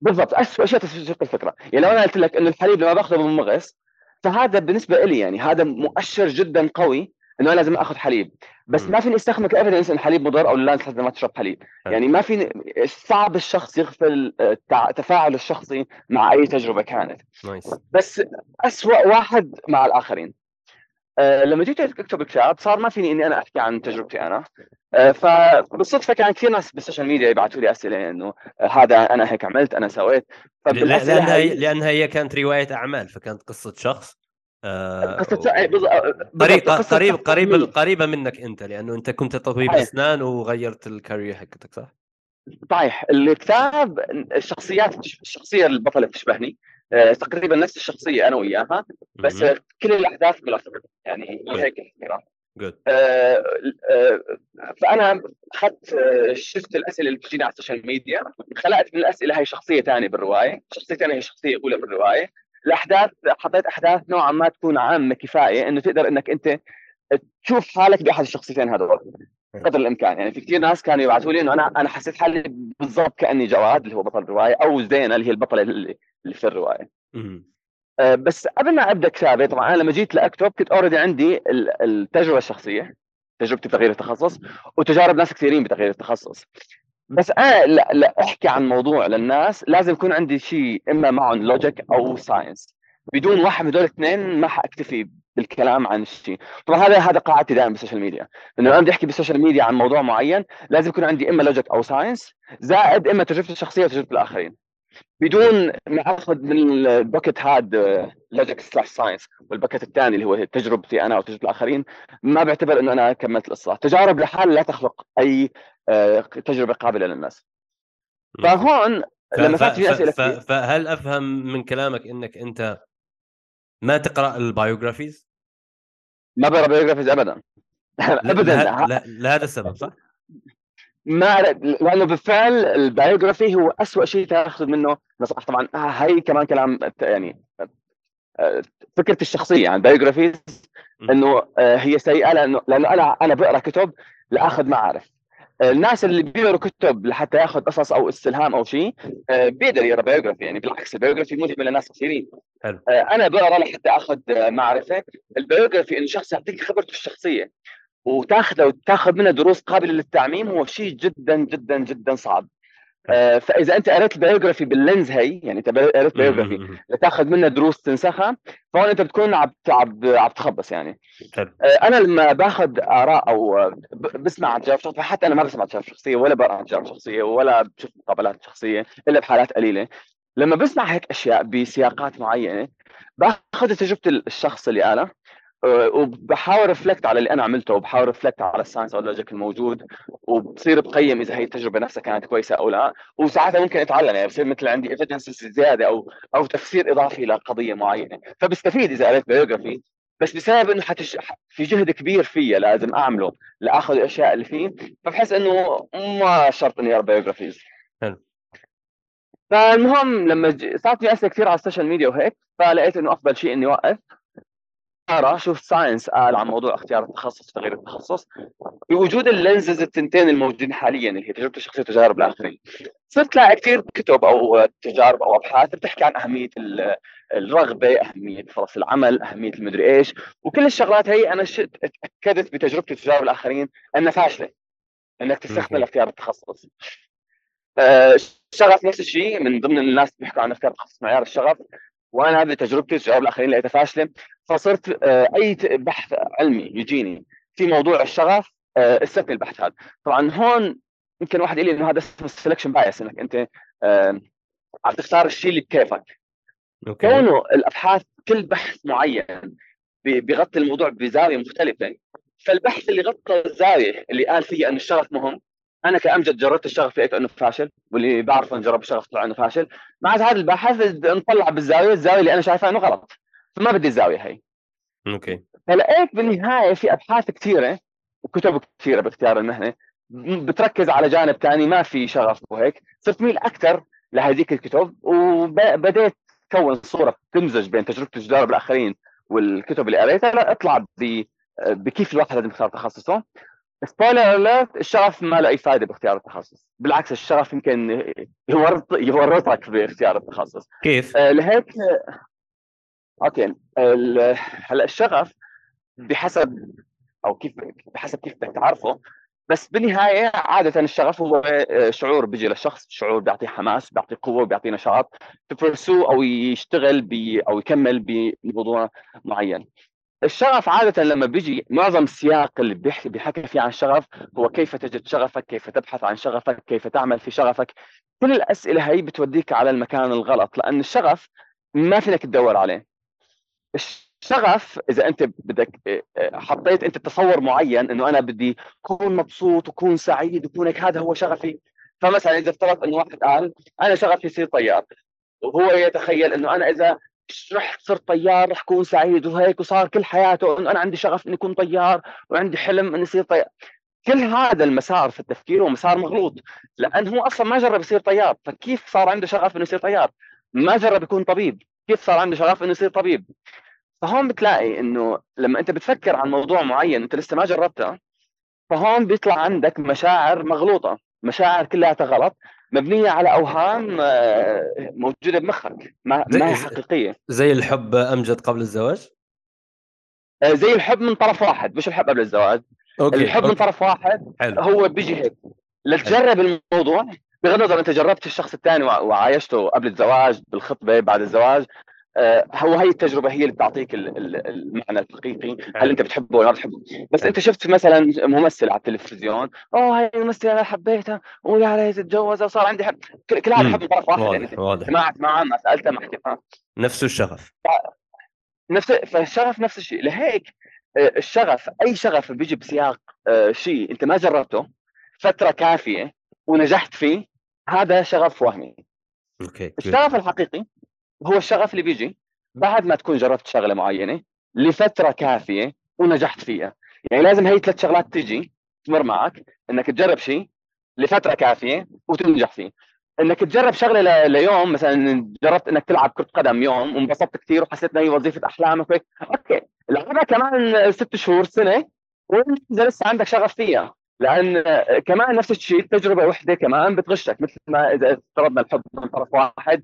بالضبط. اسوء شيء تسويق الفكرة. يعني لو أنا قلت لك إنه الحليب لما باخذه بالمغص فهذا بالنسبة لي يعني هذا مؤشر جدا قوي إنه أنا لازم آخذ حليب. بس مم. ما فيني أستخدمه ك evidence ان الحليب مضر أو لا لازم ما تشرب حليب. حلو. يعني ما في صعب الشخص يغفل التع- تفاعله الشخصي مع أي تجربة كانت. nice. بس أسوأ واحد مع الآخرين. أه لما جيت أكتب كتاب صار ما فيني إني أنا أحكي عن تجربتي أنا أه فبالصدفة كان كثير ناس بالسوشيال ميديا يبعثوا لي أسئلة إنه آه، هذا أنا هيك عملت أنا سويت لانها هي لانها هي كانت رواية أعمال فكانت قصة شخص آه، قصة إيه، بالضبط، قريب قصة قريب شخص قريب مين؟ قريبة منك أنت لأنه أنت كنت طبيب صحيح. أسنان وغيرت ال career حقتك صح؟ صحيح الكتاب الشخصيات الشخصية البطلة بتشبهني تقريبا نفس الشخصية أنا وياها بس مهم. كل الأحداث بالأصل يعني هيك الفكرة. good آه، آه، فأنا أخذت آه، شفت الأسئلة اللي بتجيني على السوشيال ميديا خلقت من الأسئلة هي شخصية ثانية بالرواية، شخصية ثانية هي شخصية أولى بالرواية، الأحداث حطيت أحداث نوعا ما تكون عامة كفاية إنه تقدر إنك أنت تشوف حالك بأحد الشخصيتين هذول قدر الإمكان. يعني في كثير ناس كانوا يبعثوا لي إنه أنا أنا حسيت حالي بالضبط كأني جواد اللي هو بطل الرواية أو زينه اللي هي البطلة اللي اللي في الرواية. آه، بس قبل ما أبدأ كتابة طبعا أنا لما جيت لاكتب كنت already عندي ال- التجربة الشخصية تجربتي بتغيير التخصص وتجارب ناس كثيرين بتغيير التخصص. بس أنا لا, لا احكي عن موضوع للناس لازم يكون عندي شيء إما معهم logic أو science بدون واحد من هدول الاثنين ما حأكتفي بالكلام عن الشيء. طبعا هذا هذا قاعدتي دائما بالسوشيال ميديا إنه أنا بدي أحكي بالسوشيال ميديا عن موضوع معين لازم يكون عندي إما logic أو science زائد إما تجربتي الشخصية وتجربة الآخرين. بدون ما أخذ من ال bucket هاد logic slash science وال bucket الثاني اللي هو تجربتي أنا وتجربة الآخرين ما بعتبر إنه أنا كملت القصة. تجارب لحال لا تخلق أي آه، تجربة قابلة للناس. فهون لما ف- فات في ف- أسئلة فهل أفهم من كلامك إنك أنت ما تقرأ ال biographies؟ ما بقرأ biographies ابدا. ابدا. له- له- لهذا السبب صح؟ ما لأنه بالفعل ال biography هو أسوأ شيء تاخذ منه. نصائح طبعا هاي كمان كلام يعني آه، فكرة الشخصية يعني ال biographies م. إنه آه، هي سيئة لأنه لأنه أنا أنا بقرأ كتب لآخذ معارف آه، الناس اللي بيقروا كتب لحتى ياخذ قصص أو استلهام أو شيء آه، بيقدر يقرأ biography يعني بالعكس ال biography ملهم لناس كثيرين. آه، أنا بقرأ لحتى أخذ آه، معرفة. ال biography إنه شخص يعطيك خبرته الشخصية. وتاخذ وتاخذ منها دروس قابلة للتعميم هو شيء جدا جدا جدا صعب. آه، فإذا أنت قريت ال biography بال lens هي يعني أنت قريت biography مم. لتاخذ منها دروس تنسخها فهون أنت بتكون عم عم تخبص يعني. آه، أنا لما باخذ آراء أو آه، بسمع عن تجارب شخصية حتى أنا ما بسمع عن تجارب شخصية ولا بقرأ عن تجارب شخصية ولا بشوف مقابلات شخصية إلا بحالات قليلة. لما بسمع هيك أشياء بسياقات معينة باخذ تجربة الشخص اللي آه، وبحاول reflect على اللي أنا عملته وبحاول reflect على ال science أو ال logic الموجود وبصير بقيم إذا هي التجربة نفسها كانت كويسة أو لا. وساعتها ممكن أتعلم يعني بصير مثل عندي evidence زيادة أو أو تفسير إضافي لقضية معينة. فبستفيد إذا قريت biography بس بسبب إنه حتش... في جهد كبير فيها لازم أعمله لأخذ الأشياء اللي فيه. فبحس إنه ما شرط إني أقرأ biographies حلو. فالمهم لما ج... صارت في اسئله كثير على ال social media وهيك فلقيت إنه أفضل شيء إني أوقف. اقرا أشوف science قال عن موضوع اختيار التخصص وتغيير التخصص بوجود ال lenses التنتين الموجودين حاليا اللي هي تجربة الشخصيه وتجارب الآخرين. صرت لاقي كثير كتب أو تجارب أو أبحاث بتحكي عن أهمية ال- الرغبة أهمية فرص العمل أهمية المدري إيش. وكل الشغلات هي أنا شت اتاكدت بتجربتي وتجارب الآخرين أنها فاشلة أنك تستخدم مهم. لاختيار التخصص. آه، الشغف نفس الشيء من ضمن الناس اللي بيحكوا عن اختيار التخصص معيار الشغف. وأنا بتجربتي وتجارب الاخرين لقيتها فاشله فصرت آه، أي بحث علمي يجيني في موضوع الشغف آه، استثني البحث هذا. طبعا هون يمكن واحد يقول لي إنه هذا اسمه السلكشن بايس إنك أنت آه، عم تختار الشيء اللي بكيفك. okay. كونه الأبحاث كل بحث معين بي- بيغطي الموضوع بزاوية مختلفة فالبحث اللي غطى الزاوية اللي قال فيها انه الشغف مهم أنا كأمجد جربت الشغف لقيته انه فاشل واللي بعرفه انه جرب الشغف طلع إنه فاشل. مع هذا الباحث نطلع بالزاوية الزاوية اللي أنا شايفها إنه غلط فما بدي الزاوية هي. okay. فلقيت بالنهاية في أبحاث كثيرة وكتب كثيرة باختيار المهنة بتركز على جانب ثاني ما في شغف وهيك. صرت ميل أكثر لهذيك الكتب وبديت كون صورة تمزج بين تجربتي وتجارب الاخرين والكتب اللي قريتها. لاطلع ب بكيف الواحد لازم يختار تخصصه. spoiler alert الشغف ما له أي فائده باختيار التخصص. بالعكس الشغف يمكن يورط يورطك باختيار التخصص. كيف؟ آه، لهيك okay هلأ الشغف بحسب أو كيف بحسب كيف بدك تعرفه بس بالنهاية عادة الشغف هو آه، شعور. بيجي للشخص شعور بيعطيه حماس بيعطيه قوة بيعطيه نشاط تبرسو أو يشتغل بي أو يكمل بموضوع معين. الشغف عادة لما بيجي معظم السياق اللي بيحكي بيحكي فيه عن الشغف هو كيف تجد شغفك، كيف تبحث عن شغفك، كيف تعمل في شغفك، كل الأسئلة هي بتوديك على المكان الغلط لأن الشغف ما فينك تدور عليه. الشغف إذا أنت بدك آه، حطيت أنت تصور معين إنه أنا بدي أكون مبسوط وكون سعيد وكون هيك هذا هو شغفي فمثلا إذا افترض إنه واحد قال أنا شغفي يصير طيار وهو يتخيل إنه أنا إذا رحت صرت طيار رح اكون سعيد وهيك وصار كل حياته إنه أنا عندي شغف إني أكون طيار وعندي حلم إني أصير طيار. كل هذا المسار في التفكير هو مسار مغلوط لأن هو أصلا ما جرب يصير طيار. فكيف صار عنده شغف إنه يصير طيار؟ ما جرب يكون طبيب. كيف صار عنده شغف إنه يصير طبيب؟ فهون بتلاقي إنه لما أنت بتفكر عن موضوع معين أنت لسه ما جربته فهون بيطلع عندك مشاعر مغلوطة. مشاعر كلها غلط مبنية على أوهام آه، موجودة بمخك ما ما هي حقيقية زي الحب أمجد قبل الزواج آه، زي الحب من طرف واحد مش الحب قبل الزواج okay. الحب okay. من طرف واحد حلو. هو بيجي هيك لتجرب الموضوع بغض النظر أنت جربت الشخص الثاني وعايشته قبل الزواج بالخطبة بعد الزواج هو هي التجربة هي اللي بتعطيك المعنى الحقيقي. هل أنت بتحبه ولا ما بتحبه؟ بس أنت شفت مثلا ممثل على التلفزيون أوه هاي الممثلة أنا حبيتها ويا ريت اتجوز وصار عندي حب. كل هذا حب طرف واحد. واضح يعني واضح. سمعت معه ما سالته ما حكيت نفس الشغف. نفس فالشغف نفس الشيء. لهيك آه، الشغف أي شغف بيجي بسياق آه، شيء أنت ما جربته فترة كافية ونجحت فيه هذا شغف وهمي. okay الشغف الحقيقي هو الشغف اللي بيجي بعد ما تكون جربت شغلة معينة لفترة كافية ونجحت فيها. يعني لازم هي ثلاث شغلات تيجي تمر معك إنك تجرب شيء لفترة كافية وتنجح فيه. إنك تجرب شغلة ليوم مثلا جربت إنك تلعب كرة قدم يوم وانبسطت كثير وحسيت إنها هي وظيفة أحلامك. وهيك okay العبها كمان ست شهور سنة وإنت لسه عندك شغف فيها. لأن كمان نفس الشيء تجربة وحدة كمان بتغشك مثل ما إذا افترضنا الحب من طرف واحد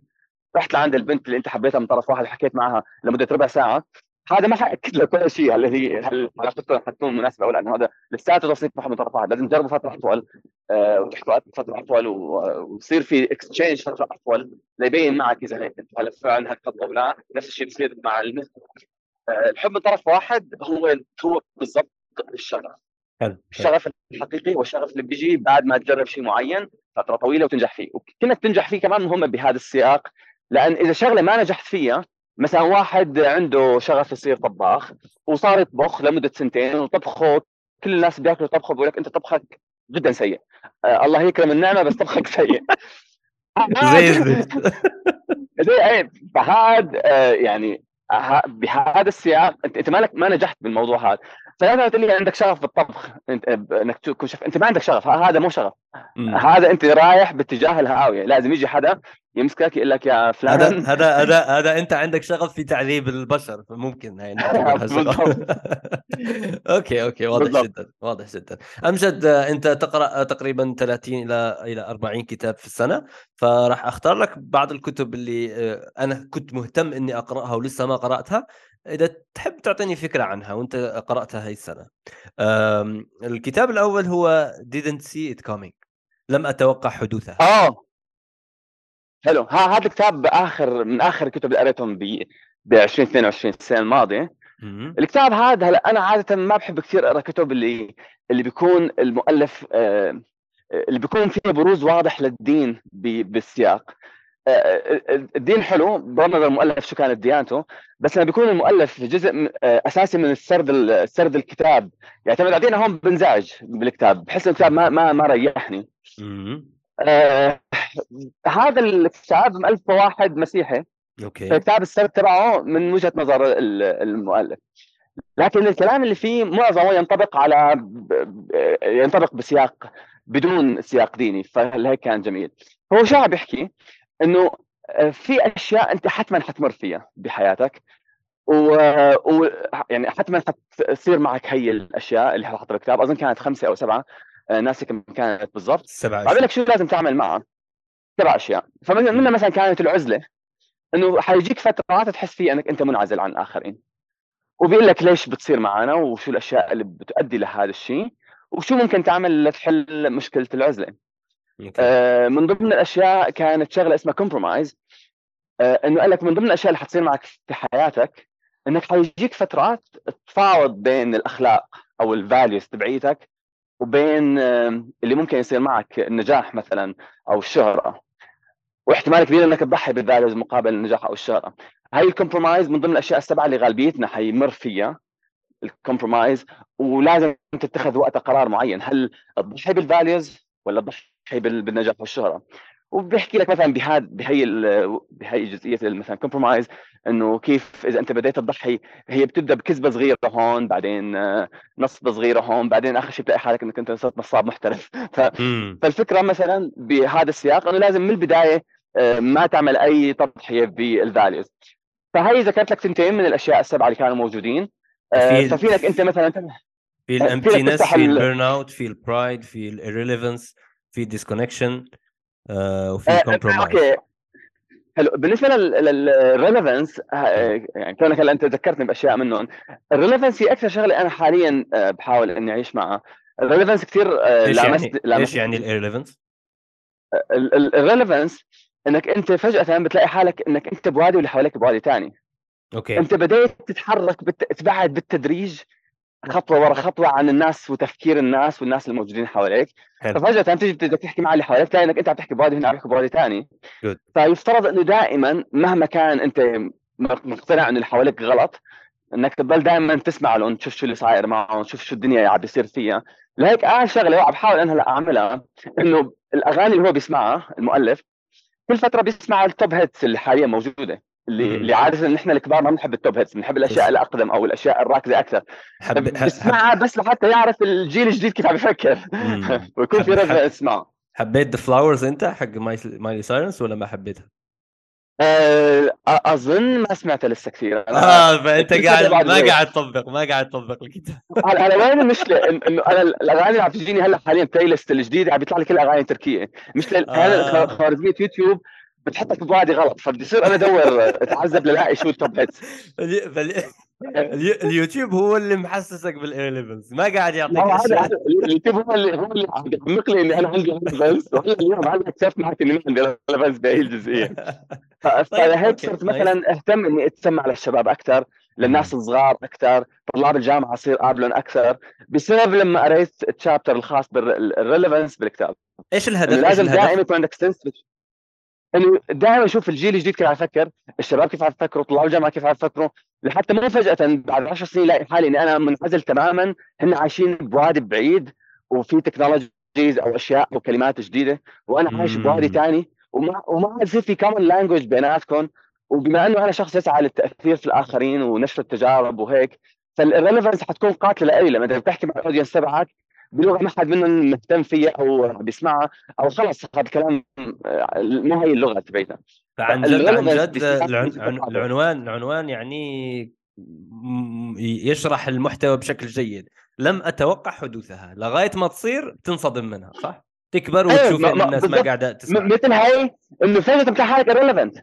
رحت لعند البنت اللي انت حبيتها من طرف واحد وحكيت معها لمدة ربع ساعة. هذا ما حاكد لك ولا شيء. هل هي هل علاقتكم حتكون مناسبة ولا انه هذا لساته تصنيف من طرف واحد. لازم تجربوا فترة أطول آه وتحكوا فترة أطول ويصير في اكسشينج فترة أطول ليبين معك إذا هيك. هل فعلا هتخطب أو لا؟ نفس الشيء بصير مع آه الحب من طرف واحد هو هو بالضبط الشغف. الشغف الحقيقي هو الشغف اللي بيجي بعد ما تجرب شيء معين فترة طويلة وتنجح فيه. وكنك تنجح فيه كمان مهمه بهذا السياق لأن إذا شغلة ما نجحت فيها مثلا واحد عنده شغف يصير طباخ وصار يطبخ لمدة سنتين وطبخه كل الناس بياكلوا طبخه بيقول لك أنت طبخك جدا سيء. آه الله يكرم النعمة بس طبخك سيء. زي زي إيه فهذا آه يعني بهذا السياق انت أنت مالك ما نجحت بالموضوع هذا. فلازم تقول لي عندك شغف بالطبخ أنت إنك تكون شغف أنت ما عندك شغف هذا مو شغف. هذا أنت رايح باتجاه الهاوية. لازم يجي حدا يمسكك يقول لك يا فلان هذا هذا هذا هذا أنت عندك شغف في تعذيب البشر فممكن يعني okay okay واضح بالضبط. جدا واضح جدا. أمجد أنت تقرأ تقريبا 30 إلى إلى 40 كتاب في السنة فراح أختار لك بعض الكتب اللي آه، أنا كنت مهتم إني أقرأها ولسه ما قرأتها. إذا تحب تعطيني فكرة عنها وأنت قرأتها هاي السنة. الكتاب الأول هو didn't see it coming. لم أتوقع حدوثها. آه. حلو. ها هذا الكتاب اخر من آخر الكتب اللي قريتهم ب ب 2022 السنة الماضية. الكتاب هذا هلا أنا عادة ما بحب كثير أقرأ كتب اللي اللي بيكون المؤلف آه اللي بيكون فيها بروز واضح للدين بالسياق. آه، آه، الدين حلو بغض المؤلف شو كانت ديانته بس لما بيكون المؤلف جزء آه، أساسي من السرد سرد الكتاب يعتمد على هون بنزعج بالكتاب بحس الكتاب ما ما ما ريحني. آه هذا الكتاب مؤلفه واحد مسيحي. أوكي. كتاب السرد تبعه من وجهة نظر المؤلف. لكن الكلام اللي فيه معظمه ينطبق على ينطبق بسياق بدون سياق ديني فهيك كان جميل. هو شو عم بيحكي إنه في أشياء أنت حتما حتمر فيها بحياتك و... و... يعني حتما حتصير معك هي الأشياء اللي حط الكتاب أظن كانت خمسة أو سبعة. ناسي كم كانت بالضبط. سبعه بعمل لك شو لازم تعمل معها؟ سبع أشياء. فمنها مثلا كانت العزلة إنه حيجيك فترات تحس فيها إنك أنت منعزل عن الآخرين. وبيقول لك ليش بتصير معنا وشو الأشياء اللي بتؤدي لهذا الشيء وشو ممكن تعمل لتحل مشكلة العزلة. آه من ضمن الأشياء كانت شغلة اسمها compromise آه إنه قال لك من ضمن الأشياء اللي حتصير معك في حياتك إنك حيجيك فترات تفاوض بين الأخلاق أو ال values تبعيتك وبين اللي ممكن يصير معك النجاح مثلا أو الشهرة. واحتمال كبير إنك تضحي بال values مقابل النجاح أو الشهرة. هاي ال compromise من ضمن الأشياء السبعة اللي غالبيتنا حيمر فيها ال compromise ولازم تتخذ وقتها قرار معين. هل تضحي بال values ولا تضحي بالنجاح والشهرة؟ وبيحكي لك مثلا بهذا بهي بهي جزئية مثلا compromise إنه كيف إذا أنت بديت تضحي هي بتبدأ بكذبة صغيرة هون بعدين آه، نصبه صغيرة هون بعدين آخر شيء بتلاقي حالك إنك أنت صرت نصاب محترف. ف... فالفكرة مثلا بهذا السياق إنه لازم من البداية آه، ما تعمل أي تضحية بال values فهي ذكرت لك ثنتين من الأشياء السبعة اللي كانوا موجودين آه، ففي لك أنت مثلا في ال emptiness في ال burn out في ال pride في ال irrelevance في ال disconnection وفي compromise okay. حلو. بالنسبة لل irrelevance يعني كونك هلا أنت ذكرتني بأشياء منهم ال irrelevance هي أكثر شغلة أنا حاليا بحاول إني أعيش معها. ال irrelevance كثير إيش يعني؟ إيش يعني ال irrelevance؟ ال irrelevance إنك أنت فجأة بتلاقي حالك إنك أنت بوادي واللي حواليك بوادي ثاني okay. أنت بديت تتحرك بت... تبعد بالتدريج خطوة ورا خطوة عن الناس وتفكير الناس والناس الموجودين حواليك. حلو. ففجأة تيجي بدك تحكي مع اللي حواليك تلاقي إنك أنت عم تحكي بوادي هنا عم تحكي بوادي ثاني فيفترض إنه دائما مهما كان أنت مقتنع إنه اللي حواليك غلط إنك تضل دائما تسمع لهم تشوف شو اللي صاير معهم تشوف شو الدنيا عم بيصير فيها. لهيك اول شغلة عم بحاول أنا هلأ أعملها إنه الأغاني اللي هو بيسمعها المؤلف كل فترة بيسمع ال top hits اللي حاليا موجودة. اللي اللي عاده نحن الكبار ما بنحب ال top hits بنحب الأشياء الأقدم أو الأشياء الراكزه أكثر. حب بسمعها بس لحتى يعرف الجيل الجديد كيف عم يفكر. ويكون في رغبه اسمعه حبيت the Flowers أنت حق مايلي سايرنس ولا ما حبيتها؟ أه أظن ما سمعتها لسه كثير. آه فانت قاعد ما قاعد تطبق ما قاعد تطبق الكتاب أنا وين المشكلة إنه أنا الأغاني اللي عم تجيني هلا حاليا playlist الجديدة عم بيطلع لي كل أغاني تركية. مش آه. خوارزميه يوتيوب بتحطك بوادي غلط فبدي اصير أنا أدور أتعذب للاقي شو ال top hits اليوتيوب هو اللي محسسك بال irrelevance ما قاعد يعطيك اليوتيوب هو اللي هو اللي عم يعمق لي إني أنا عندي relevance وهلا اليوم أنا اكتشفت معك إني ما عندي relevance بهي الجزئيه فلهيك صرت مثلا أهتم إني أتسمع للشباب أكثر للناس الصغار أكثر طلاب الجامعة أصير قابلهم أكثر بسبب لما قريت ال chapter الخاص بال relevance بالكتاب. إيش الهدف؟ لازم دائما يكون عندك sense إنه دائما أشوف الجيل الجديد كيف عم يفكر، الشباب كيف عم يفكروا، طلاب الجامعة كيف عم يفكروا، لحتى مو فجأة بعد 10 سنين الاقي حالي اني أنا منعزل تماما، هن عايشين بوادي بعيد وفي technologies أو أشياء أو كلمات جديدة وأنا عايش بوادي ثاني وما وما يصير في common language بيناتكم. وبما إنه أنا شخص يسعى للتأثير في الآخرين ونشر التجارب وهيك فال relevance حتكون قاتلة لإلي لما انت بتحكي مع ال audience تبعك بلغة ما حد منهم مهتم فيها أو بيسمعها أو خلص هذا الكلام مو هي اللغة تبعتها فعن جد عن جد العنوان العنوان يعني يشرح المحتوى بشكل جيد. لم أتوقع حدوثها. لغاية ما تصير تنصدم منها صح؟ تكبر أيوة، وتشوف أيه الناس ما قاعدة تسمع. مثل هاي إنه فجاه تبقى حالك irrelevant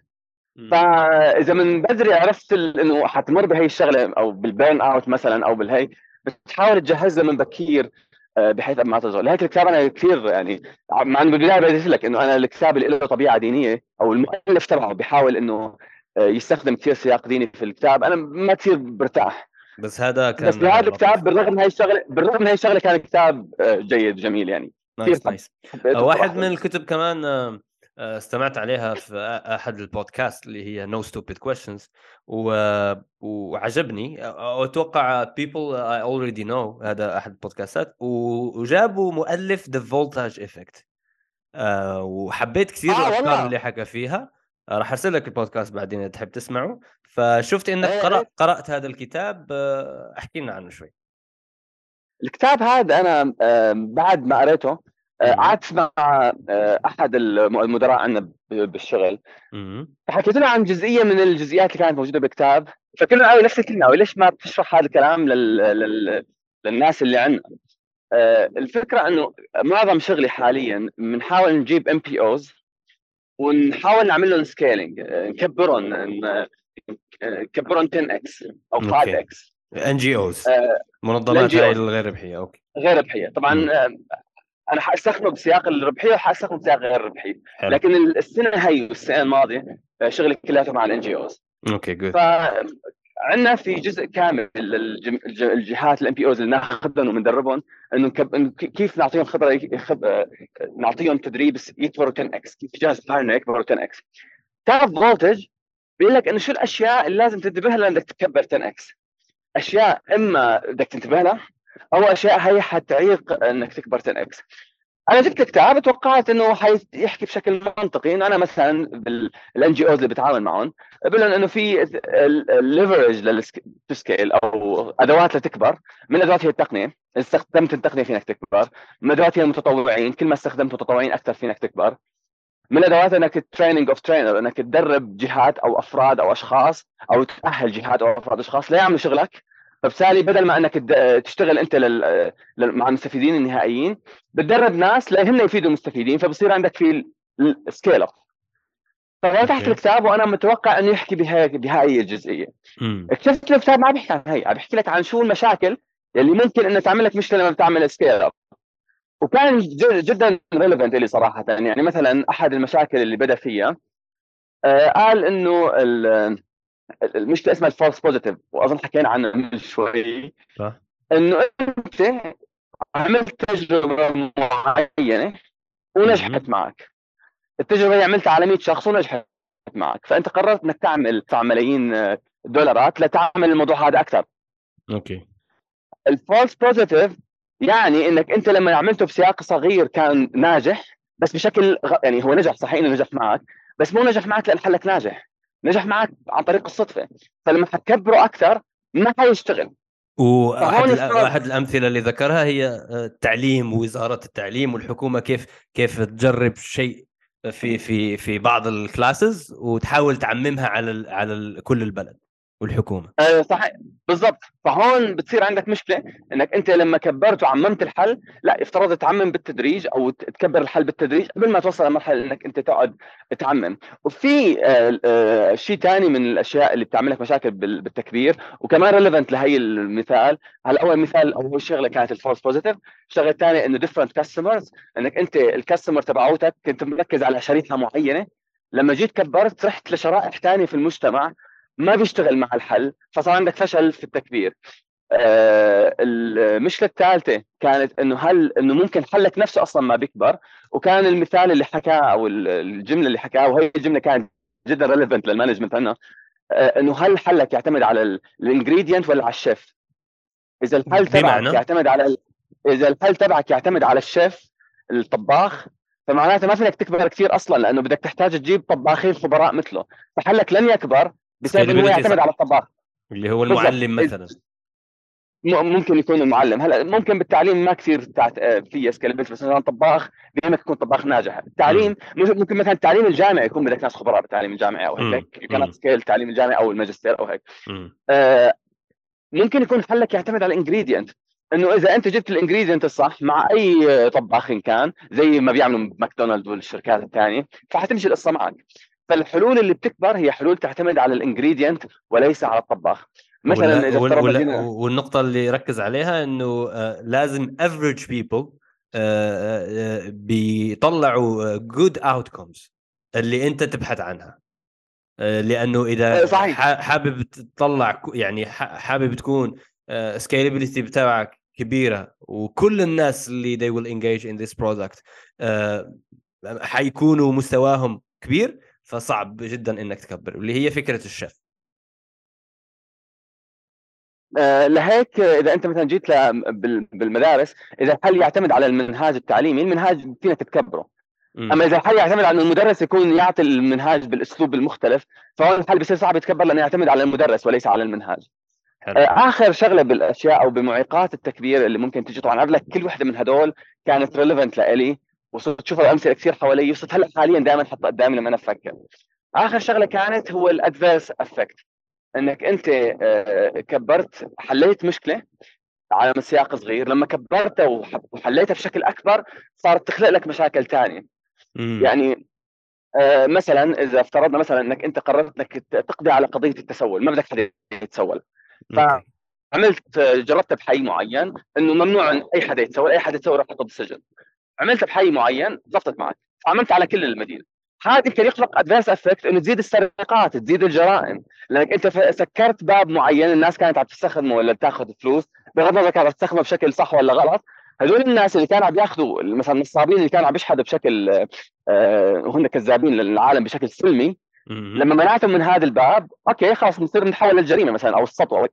فإذا من بدري عرفت إنه حتمر بهي الشغلة أو بال burnout مثلا أو بالهي بتحاول تجهزها من بكير. آه، بحيث ما تظهر لهيك الكتاب أنا كثير يعني مع إنه بالبدايه بديت لك إنه أنا الكتاب اللي له طبيعة دينية أو المؤلف تبعه بيحاول إنه آه، يستخدم كثير سياق ديني في الكتاب. أنا ما كثير برتاح. بس هذا كان بس بهذا الكتاب بالرغم من هاي الشغله بالرغم من هاي الشغلة كان كتاب آه، جيد جميل يعني. nice nice. واحد من الكتب كمان استمعت عليها في أحد البودكاست اللي هي No Stupid Questions وعجبني. أتوقع people I already know هذا أحد البودكاستات. وجابوا مؤلف The Voltage Effect وحبيت كثير آه الأفكار اللي حكى فيها. راح أرسل لك البودكاست بعدين إذا تحب تسمعه. فشفت إنك إيه، قرأت, إيه. قرأت هذا الكتاب. آه، احكي لنا عنه شوي. الكتاب هذا أنا بعد ما قريته قعدت مع آه، أحد المدراء عندنا بالشغل. فحكيت له عن جزئية من الجزئيات اللي كانت موجودة بالكتاب فكنا قالوا نفس الكلمة ليش ما بتشرح هذا الكلام لل... لل... للناس اللي عندنا؟ آه، الفكرة إنه معظم شغلي حاليا بنحاول نجيب NPOs ونحاول نعمل لهم scaling نكبرهم نكبرهم 10 x أو 5 x NGOs آه، منظمات. الغير ربحيه okay. غير ربحيه طبعا. آه، أنا حاستخدمه بسياق الربحية وحاستخدمه بسياق غير الربحية. حلو. لكن السنة هي والسنة الماضية آه، شغلي كلياته مع ال NGOs okay good فعندنا في جزء كامل الجهات ال NPOs اللي ناخذهم وبندربهم إنه كيف نعطيهم خبرة خب... آه، نعطيهم تدريب يكبروا 10 x كيف جهاز حالنا يكبروا 10 x تعرف Voltage بيقول لك إنه شو الأشياء اللي لازم تنتبه لها لأنك تكبر 10 x أشياء إما بدك تنتبه لها أو أشياء هي حتعيق إنك تكبر 10 x أنا جبت الكتاب توقعت إنه حيحكي بشكل منطقي إنه أنا مثلا بال NGOs اللي بتعامل معهم بقول لهم إنه في ال leverage لل scale أو أدوات لتكبر. من الادوات هي التقنية. استخدمت التقنية فينك تكبر. من الادوات هي المتطوعين. كل ما استخدمت متطوعين أكثر فينك تكبر. من الادوات إنك training of trainer إنك تدرب جهات أو أفراد أو أشخاص أو تأهل جهات أو أفراد أشخاص ليعملوا شغلك. فبالتالي بدل ما انك تشتغل انت لل... لل- مع المستفيدين النهائيين بتدرب ناس لهن يفيدوا المستفيدين فبصير عندك في ال scale up ففتحت. الكتاب وأنا متوقع إنه يحكي بهاي بهاي الجزئية. اكتشفت الكتاب ما بيحكي عن هي عم بيحكي لك عن شو المشاكل اللي ممكن انها تعمل لك مشكلة لما بتعمل scale up وكان جدا relevant لي صراحة يعني مثلا أحد المشاكل اللي بدا فيها آه، قال إنه ال- المشكلة اسمها ال false positive وأظن حكينا عنها من شوي. صح. إنه أنت عملت تجربة معينة ونجحت معك. التجربة اللي عملتها على 100 شخص ونجحت معك. فأنت قررت إنك تعمل تدفع ملايين آه، دولارات لتعمل الموضوع هذا أكثر. okay. ال false positive يعني إنك أنت لما عملته بسياق صغير كان ناجح بس بشكل غ... يعني هو نجح صحيح إنه نجح معك بس مو نجح معك لأن حلك ناجح. نجح معك عن طريق الصدفة. فلما حتكبره أكثر ما حيشتغل. وأحد. واحد الأمثلة اللي ذكرها هي آه، التعليم ووزارة التعليم والحكومة كيف كيف تجرب شيء في في في بعض الكلاسز وتحاول تعممها على ال على ال كل البلد. والحكومة. آه، صحيح. بالضبط. فهون بتصير عندك مشكلة إنك أنت لما كبرت وعممت الحل لا افترض تعمم بالتدريج أو تكبر الحل بالتدريج قبل ما توصل لمرحلة إنك أنت تقعد تعمم. وفي آه، آه، شيء ثاني من الأشياء اللي بتعمل لك مشاكل بال- بالتكبير وكمان relevant لهي المثال. هلا أول مثال اول شغلة كانت ال false positive الشغله الثانية إنه different customers إنك أنت ال customer تبعوتك كنت مركز على شريحة معينة. لما جيت كبرت رحت لشرائح ثانية في المجتمع ما بيشتغل مع الحل فصار عندك فشل في التكبير آه المشكلة الثالثة كانت إنه هل إنه ممكن حلك نفسه أصلا ما بيكبر وكان المثال اللي حكاه أو ال- الجملة اللي حكاها وهي الجملة كانت جدا relevant لل management عندنا آه إنه هل حلك يعتمد على ال ingredient ولا على الشيف إذا الحل تبعك؟ يعتمد على إذا الحل تبعك يعتمد على الشيف الطباخ فمعناته ما فينك تكبر كثير أصلا لأنه بدك تحتاج تجيب طباخين خبراء مثله فحلك لن يكبر بسبب إنه يعتمد. على الطباخ اللي هو. المعلم مثلا ممكن يكون المعلم هلأ ممكن بالتعليم ما كثير. آه، في scalability بس مثلا طباخ بيهمك يكون طباخ ناجح التعليم ممكن مثلا التعليم الجامعي يكون بدك ناس خبراء بالتعليم الجامعي أو. هيك. كانت سكيل التعليم الجامعي أو الماجستير أو هيك. آه، ممكن يكون حلك يعتمد على ال ingredient إنه إذا أنت جبت ال ingredient الصح مع أي طباخ كان زي ما بيعملوا ماكدونالد والشركات الثانية فحتمشي القصة معك فالحلول اللي بتكبر هي حلول تعتمد على ال ingredient وليس على الطباخ مثلا ولا- إذا ولا- ولا- والنقطة اللي ركز عليها إنه آه، لازم people آه، آه، بيطلعوا good outcomes اللي أنت تبحث عنها لأنه إذا صحيح. حابب تطلع يعني حابب تكون سكيلابيلتي بتاعك كبيرة وكل الناس اللي they will engage in this product حيكونوا مستواهم كبير فصعب جدا إنك تكبر واللي هي فكرة الشيف. آه، لهيك إذا أنت مثلا جيت بالمدارس إذا الحل يعتمد على المنهاج التعليمي؟ المنهاج فينا تتكبره مم. أما إذا الحل يعتمد على المدرس يكون يعطي المنهاج بالأسلوب المختلف فهون الحل بصير صعب يتكبر لأنه يعتمد على المدرس وليس على المنهاج. حلو. آه، آخر شغلة بالأشياء أو بمعيقات التكبير اللي ممكن تجي طبعا لك كل وحدة من هدول كانت relevant لإلي. وصرت أشوف الأمثلة كثير حوالي وصرت هلأ حاليا دائما حط قدامي لما أنا أفكر. آخر شغلة كانت هو ال adverse effect. إنك أنت آه، كبرت حليت مشكلة على مسياق صغير. لما كبرتها وح- وحليتها بشكل أكبر صارت تخلق لك مشاكل ثانية. يعني آه، مثلا إذا افترضنا مثلا إنك أنت قررت إنك تقضي على قضية التسول. ما بدك حدا يتسول. ف- أوكي. عملت جربتها بحي معين إنه ممنوع إن أي حدا يتسوي أي حدا يتسوي راح يحطه بالسجن عملتها بحي معين ضبطت معك. عملت على كل المدينة. هذا يمكن يخلق adverse effect إنه تزيد السرقات تزيد الجرائم. لأنك أنت سكرت باب معين الناس كانت عم تستخدمه ولا تاخذ فلوس بغض النظر كانت تستخدمه بشكل صح ولا غلط. هذول الناس اللي كانوا عم يأخذوا مثلا النصابين اللي كانوا عم يشحذوا بشكل آه هن كذابين للعالم بشكل سلمي لما منعتهم من هذا الباب أوكي خلاص بنصير نتحول للجريمه مثلا أو السطوة.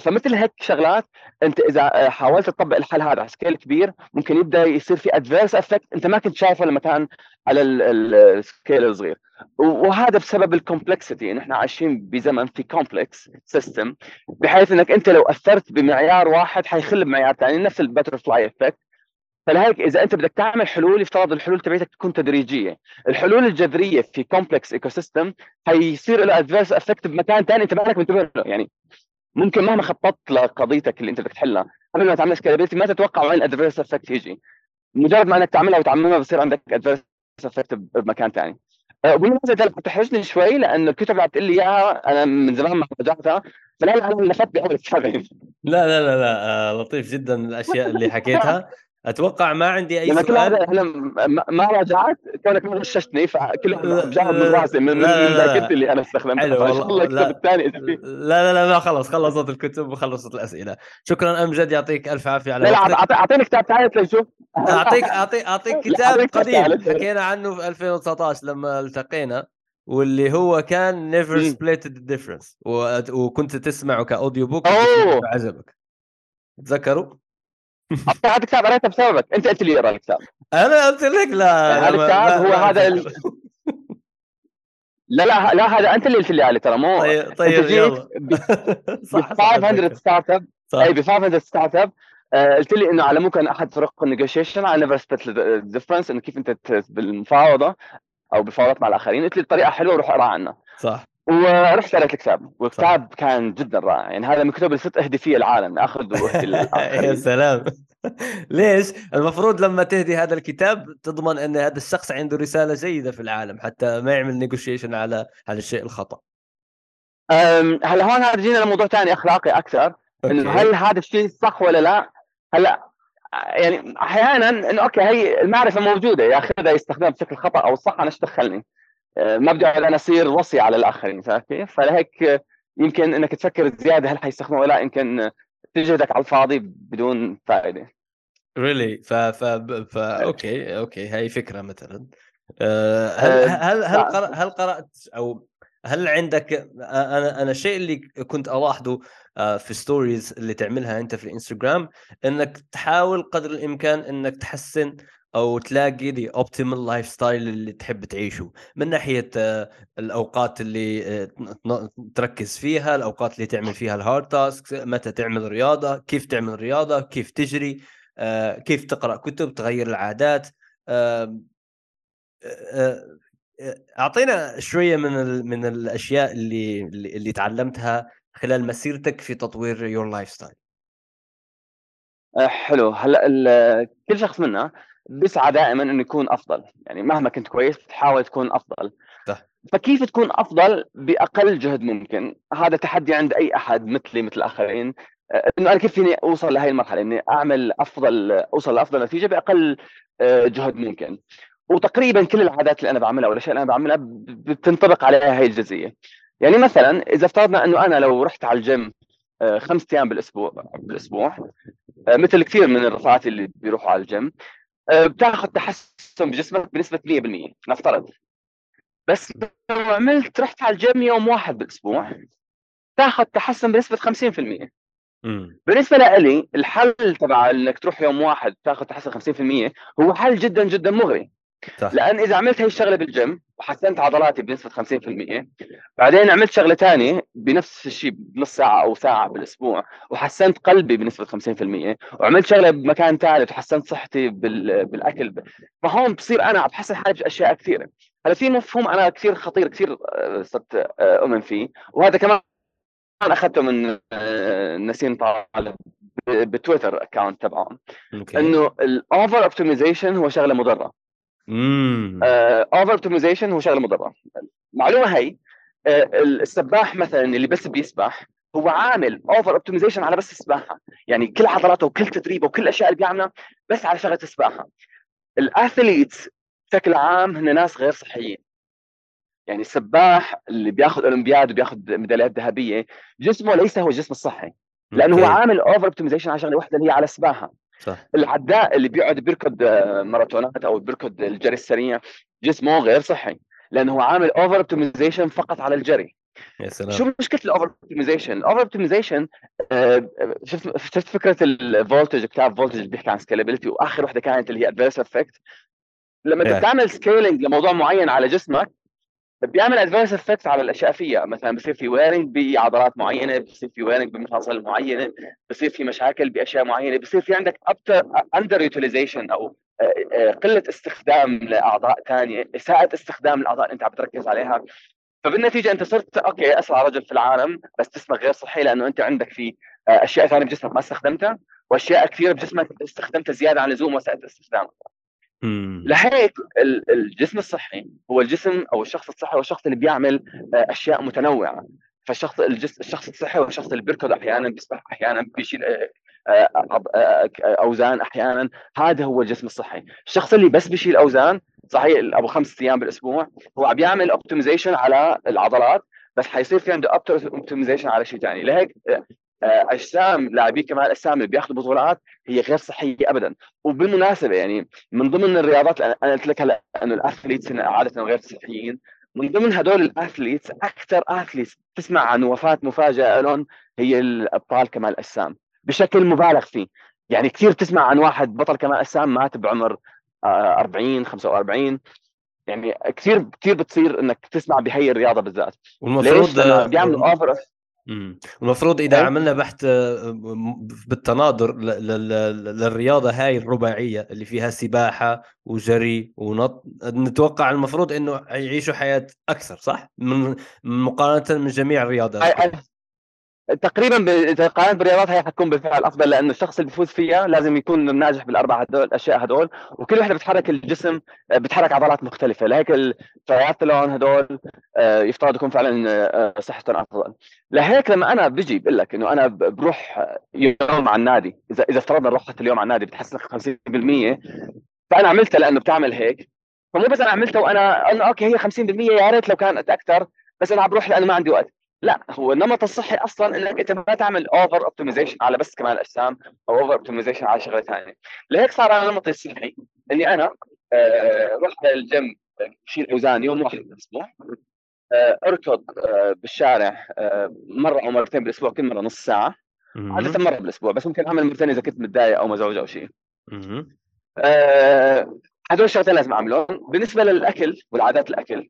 فمثل هيك شغلات أنت إذا حاولت تطبق الحل هذا على scale كبير ممكن يبدأ يصير في adverse effect أنت ما كنت شايفه لما كان على ال scale الصغير. وهذا بسبب ال complexity إن إحنا عايشين بزمن في complex system بحيث إنك أنت لو أثرت بمعيار واحد حيخل بمعيار ثاني نفس ال butterfly effect فلهيك إذا أنت بدك تعمل حلول يفترض الحلول تبعتك تكون تدريجية، الحلول الجذرية في complex ecosystem حيصير له adverse effect بمكان ثاني أنت ما لك منتبه له. يعني ممكن مهما خططت لقضيتك اللي أنت بدك تحلها قبل ما تعمل scalability ما تتوقع وين ال adverse effect يجي. مجرد ما أنك تعملها وتعممها بصير عندك adverse effect بمكان ثاني وبالمناسبه بتحرجني شوي لأنه الكتب اللي عم تقول لي إياها أنا من زمان ما رجعتها. فلا أنا لفت بأول لا لا لا لا آه لطيف جدا الأشياء اللي حكيتها. أتوقع ما عندي أي سؤال. هذا إحنا ما راجعت كونك ما غششتني فكل جاوب من راسي من ذاكرتي اللي أنا استخدمتها. فإن شاء الله الكتاب الثاني لا لا لا ما خلص خلصت الكتب وخلصت الأسئلة. شكرا أمجد يعطيك ألف عافية على لا أعطيني كتاب ثالث لنشوف أعطيك أعطيك أعطيك كتاب قديم. حكينا عنه في 2019 لما التقينا واللي هو كان Never Split the Difference وكنت تسمعه ك audio book عجبك تذكروا؟ هذا الكتاب قريته بسببك. أنت قلت لي اقرا الكتاب. أنا قلت لك لا هذا الكتاب هو هذا ال... لا لا لا هذا أنت اللي قلت لي عليه ترى مو طيب طيب يلا. ب 500 Startup أي ب 500 Startup قلت لي إنه على ممكن احد فرق ال negotiation على Never Split Difference إنه كيف أنت بالمفاوضة أو بالمفاوضات مع الآخرين. قلت لي الطريقة حلوة روح اقرا عنها صح. ورحت قريت الكتاب والكتاب كان جدا رائع. يعني هذا من الكتب اللي صرت اهدي فيه العالم اخذ يا سلام. ليش؟ المفروض لما تهدي هذا الكتاب تضمن أن هذا الشخص عنده رسالة جيدة في العالم حتى ما يعمل negotiation على على الشيء الخطأ. هلا هون هذا جينا لموضوع ثاني أخلاقي أكثر؟ إنه هل هذا الشيء صح ولا لا؟ هلا يعني أحيانا إنه أوكي هي المعرفة موجودة ياخذها يستخدمها بشكل خطأ أو صح أنا إيش دخلني؟ ما بدي أنا اصير وصي على الآخرين فاهم كيف؟ فلهيك يمكن إنك تفكر زيادة هل حيستخدمه ولا لا يمكن تجهدك على الفاضي بدون فائدة really really? ف ف ف أوكي أوكي هاي فكرة مثلا أه هل هل هل, قرأ هل قرأت أو هل عندك أنا أنا الشيء اللي كنت ألاحظه في stories اللي تعملها أنت في الإنستغرام إنك تحاول قدر الإمكان إنك تحسن أو تلاقي the optimal lifestyle اللي تحب تعيشه. من ناحية الأوقات اللي تركز فيها الأوقات اللي تعمل فيها ال hard task متى تعمل رياضة كيف تعمل رياضة كيف تجري كيف تقرأ كتب تغير العادات أعطينا شوية من من الأشياء اللي اللي تعلمتها خلال مسيرتك في تطوير your lifestyle حلو. هلأ كل شخص منا بيسعى دائما إنه يكون أفضل. يعني مهما كنت كويس بتحاول تكون أفضل. صح. فكيف تكون أفضل بأقل جهد ممكن؟ هذا تحدي عند أي أحد مثلي مثل الاخرين آه، إنه أنا كيف فيني أوصل لهي المرحلة؟ إني أعمل أفضل أوصل لأفضل نتيجة بأقل آه، جهد ممكن. وتقريبا كل العادات اللي أنا بعملها والأشياء اللي أنا بعملها بتنطبق عليها هي الجزئية. يعني مثلا إذا افترضنا إنه أنا لو رحت على الجيم آه، خمس أيام بالأسبوع بالأسبوع مثل كثير من الرفقات اللي بيروحوا على الجيم بتاخذ تحسن بجسمك بنسبة 100% نفترض بس لو عملت رحت على الجيم يوم واحد بالأسبوع تاخذ تحسن بنسبة 50% مم. بالنسبة لي الحل تبع إنك تروح يوم واحد تاخذ تحسن 50% هو حل جدا جدا مغري صح. لأن إذا عملت هي الشغلة بالجيم وحسنت عضلاتي بنسبة 50% بعدين عملت شغلة ثانية بنفس الشيء بنص ساعة أو ساعة بالأسبوع وحسنت قلبي بنسبة 50% وعملت شغلة بمكان ثالث وحسنت صحتي بالأكل. فهون بصير أنا عم بحسن حالي باشياء كثيرة. هلا في مفهوم أنا كثير خطير كثير آه، صرت آه، أؤمن فيه. وهذا كمان أخذته من آه، نسيم طالب بتويتر account تبعهم. إنه ال over optimization هو شغلة مضرة. over optimization هو شغلة مضرة. المعلومه هي آه، السباح مثلا اللي بس بيسبح هو عامل over optimization على بس السباحه يعني كل عضلاته وكل تدريبه وكل الاشياء اللي بيعملها بس على شغلة السباحه ال athletes بشكل عام هن ناس غير صحيين. يعني السباح اللي بياخذ أولمبياد وبياخذ ميداليات ذهبية جسمه ليس هو الجسم الصحي لأنه هو عامل over optimization على شغلة واحدة اللي هي على السباحه صح. العداء اللي بيقعد بيركض ماراثونات أو بيركض الجري السريع جسمه غير صحي لأنه هو عامل over optimization فقط على الجري. يا سلام. شو مشكلة ال over optimization؟ ال over optimization شفت شفت فكرة ال Voltage كتاب Voltage اللي بيحكي عن scalability وآخر وحدة كانت اللي هي adverse effect لما انت بتعمل scaling لموضوع معين على جسمك بيعمل adverse effect على الأشياء فيها. مثلا بصير في wearing بعضلات معينة بصير في wearing بمفاصل معينة بصير في مشاكل بأشياء معينة بصير في عندك under utilization أو آه، آه، قلة استخدام لأعضاء ثانية إساءة استخدام الأعضاء اللي أنت عم تركز عليها. فبالنتيجة أنت صرت okay أسرع رجل في العالم بس جسمك غير صحي لأنه أنت عندك في آه، أشياء ثانية بجسمك ما استخدمتها وأشياء كثيرة بجسمك استخدمتها زيادة عن اللزوم وساءت استخدامها لهيك الجسم الصحي هو الجسم أو الشخص الصحي هو الشخص اللي بيعمل آه، أشياء متنوعة. فالشخص الجس الشخص الصحي هو الشخص اللي بيركض أحيانا بيسبح أحيانا بيشيل آه، آه، أوزان أحيانا. هذا هو الجسم الصحي. الشخص اللي بس بيشيل أوزان صحيح أبو خمس أيام بالأسبوع هو عم بيعمل optimization على العضلات بس حيصير في عنده optimization على شيء ثاني لهيك أجسام لاعبي كمال الأجسام اللي بياخذوا بطولات هي غير صحية ابدا. وبالمناسبة يعني من ضمن الرياضات أنا قلت لك هلأ إنه الأثليتس عادة غير صحيين. من ضمن هدول الأثليتس أكثر أثليتس تسمع عن وفاة مفاجأة لهم هي الأبطال كمال الأجسام. بشكل مبالغ فيه. يعني كثير تسمع عن واحد بطل كمال اجسام مات بعمر 40 آه، 45 يعني كثير كثير بتصير إنك تسمع بهي الرياضة بالذات. والمفروض بيعملوا اوفر المفروض إذا عملنا بحث آه، بالتناظر للرياضة هاي الرباعية اللي فيها سباحة وجري ونط نتوقع المفروض إنه يعيشوا حياة أكثر صح؟ من مقارنة من جميع الرياضات. تقريبا قارنت بالرياضات هي حتكون بالفعل أفضل لأنه الشخص اللي بيفوز فيها لازم يكون ناجح بالاربع هدول الأشياء هدول. وكل وحده بتحرك الجسم آه، بتحرك عضلات مختلفة. لهيك التراياتلون هدول آه، يفترض يكون فعلا آه، صحتهم أفضل. لهيك لما أنا بجي بقول لك إنه أنا بروح يوم على النادي إذا إذا افترضنا رحت اليوم على النادي بتحسن 50% فأنا عملتها لأنه بتعمل هيك. فمو بس أنا عملتها وأنا إنه okay هي 50% يا ريت لو كانت أكثر بس أنا عم بروح لأنه ما عندي وقت. لا هو النمط الصحي أصلا إنك أنت ما تعمل over optimization على بس كمال الأجسام أو over optimization على شغلة ثانية. لهيك صار أنا نمطي الصحي إني أنا آه رحت الجيم شيل أوزان يوم واحد بالاسبوع آه أركض آه بالشارع مرة أو مرتين بالأسبوع كل مرة نص ساعة. عادة مرة بالأسبوع بس ممكن أعمل مرتين إذا كنت متضايق أو مزعوج أو شيء. هدول الشغلتين لازم أعملهم. بالنسبة للأكل والعادات الأكل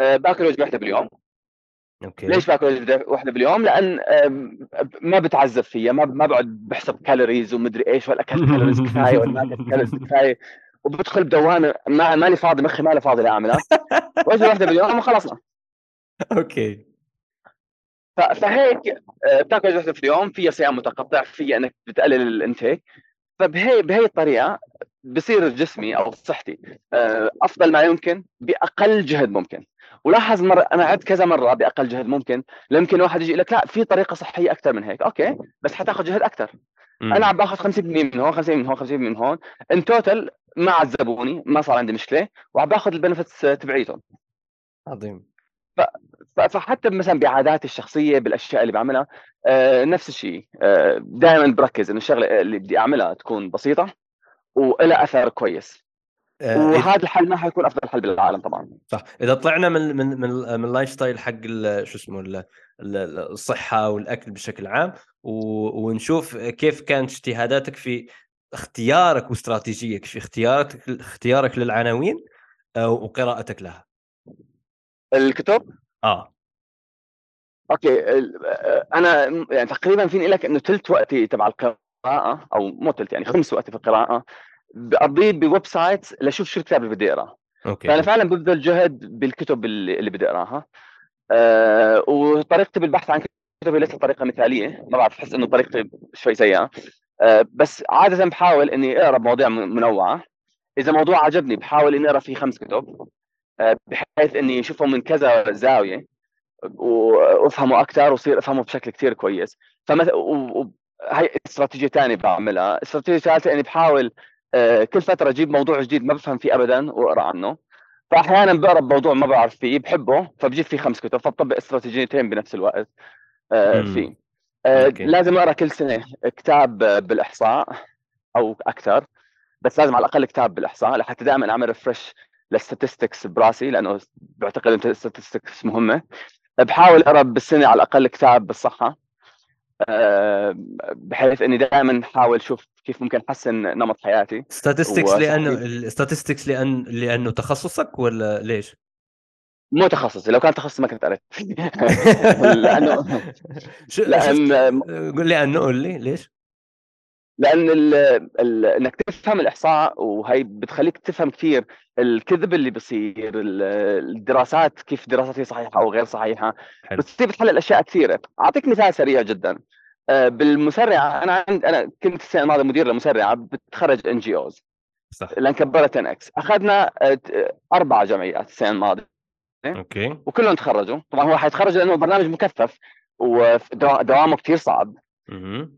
باكل وجبة واحدة باليوم. okay. ليش باكل وجبه واحدة باليوم؟ لأن ما بتعذب فيها ما ما بقعد بحسب calories ومدري إيش ولا أكلت calories كفاية ولا ما أكلت calories كفاية. وبدخل بدوامه ما ماني فاضي مخي مالي فاضي لاعملها وجبه واحدة باليوم وخلصنا. okay. فهيك آه، بتاكل وجبه في اليوم فيها صيام متقطع فيها إنك بتقلل ال intake. فبهي بهي الطريقة بصير جسمي أو صحتي آه، أفضل ما يمكن بأقل جهد ممكن. ولاحظ مرة أنا عدت كذا مرة بأقل جهد ممكن يمكن واحد يجي لك لا في طريقة صحية أكثر من هيك. okay بس حتاخذ جهد أكثر. أنا عم بآخذ 50% من هون 50% من هون 50% من هون. in total ما عذبوني ما صار عندي مشكلة وعم بآخذ ال benefits تبعيتهم. عظيم. ف... فحتى مثلا بعاداتي الشخصية بالأشياء اللي بعملها آه نفس الشيء آه دائما بركز إنه الشغلة اللي بدي أعملها تكون بسيطة وإلها أثر كويس. وهذا الحل ما حيكون أفضل حل بالعالم طبعا. صح. إذا طلعنا من من من, من ال lifestyle حق شو اسمه الصحة والأكل بشكل عام ونشوف كيف كانت اجتهاداتك في اختيارك واستراتيجيتك في اختيارك اختيارك للعناوين آه، وقراءتك لها. الكتب؟ آه. okay. آه، أنا يعني تقريبا فيني لك إنه ثلث وقتي تبع القراءة أو مو ثلث يعني خمس وقتي في القراءة بقضيه ب website لأشوف شو الكتاب اللي بدي أقرأه. okay. فأنا فعلا ببذل جهد بالكتب اللي, اللي بدي أقرأها. أه وطريقتي بالبحث عن كتب ليست طريقة مثالية. ما بعرف بحس إنه طريقتي شوي سيئة. أه بس عادة بحاول إني أقرأ مواضيع منوعة. إذا موضوع عجبني بحاول إني أقرأ فيه خمس كتب أه بحيث إني أشوفهم من كذا زاوية وأفهمه أكثر وصير أفهمه بشكل كثير كويس. فمثلا هاي استراتيجية ثانية بعملها. استراتيجية ثالثة إني بحاول كل فترة أجيب موضوع جديد ما بفهم فيه ابدا وأقرأ عنه. فاحيانا بقرأ بموضوع ما بعرف فيه بحبه فبجيب فيه خمس كتب فبطبق استراتيجيتين بنفس الوقت آه، فيه. آه، لازم أقرأ كل سنة كتاب بالإحصاء أو أكثر بس لازم على الأقل كتاب بالإحصاء لحتى دائما أعمل refresh لل statistics براسي لأنه بعتقد إن ال statistics مهمة. بحاول أقرأ بالسنة على الأقل كتاب بالصحة. آه، بحيث إني دائما أحاول أشوف كيف ممكن أحسن نمط حياتي statistics لأنه ال statistics لأن لأنه تخصصك ولا ليش؟ مو تخصصي لو كان تخصصي ما كنت قريت لأنه لأن لأنه قول لي ليش؟ لأن ال ال إنك تفهم الإحصاء وهي بتخليك تفهم كثير الكذب اللي بصير الدراسات كيف دراسات هي صحيحة أو غير صحيحة. بتصير بتحلل أشياء كثيرة. أعطيك مثال سريع جدا. آه، بالمسرعة أنا عند أنا كنت السنة الماضية مدير لمسرعة بتخرج NGOs. صح. لأن كبرت 10 X. أخذنا آه، أربع جمعيات السنة الماضية. okay. وكلهم تخرجوا. طبعا هو حيتخرج لأنه برنامج مكثف ودوامه كثير صعب.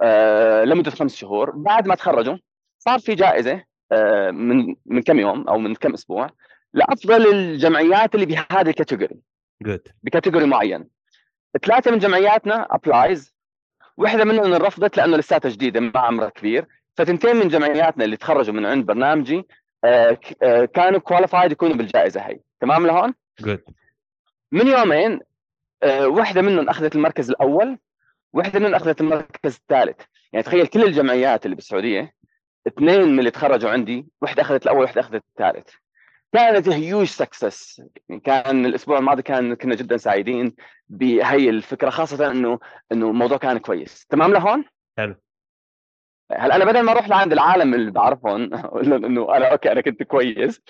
آه لمدة خمس شهور. بعد ما تخرجوا صار في جائزة آه من من كم يوم أو من كم أسبوع لأفضل الجمعيات اللي بهذه ال category جود ب category معين. ثلاثة من جمعياتنا applied وحده منهم رفضت لأنه لساتها جديده ما عمرها كبير. فتنتين من جمعياتنا اللي تخرجوا من عند برنامجي آه كانوا qualified يكونوا بالجائزة هي تمام لهون؟ good من يومين آه وحده منهم أخذت المركز الأول. وحدة منهم أخذت المركز الثالث. يعني تخيل كل الجمعيات اللي بالسعودية اثنين من اللي تخرجوا عندي وحدة أخذت الأول وحدة أخذت الثالث. كانت huge success يعني كان الأسبوع الماضي كان كنا جدا سعيدين بهي الفكرة خاصة إنه إنه الموضوع كان كويس. تمام لهون؟ حلو. هلا أنا بدل ما أروح لعند العالم اللي بعرفهم أقول لهم إنه أنا okay أنا كنت كويس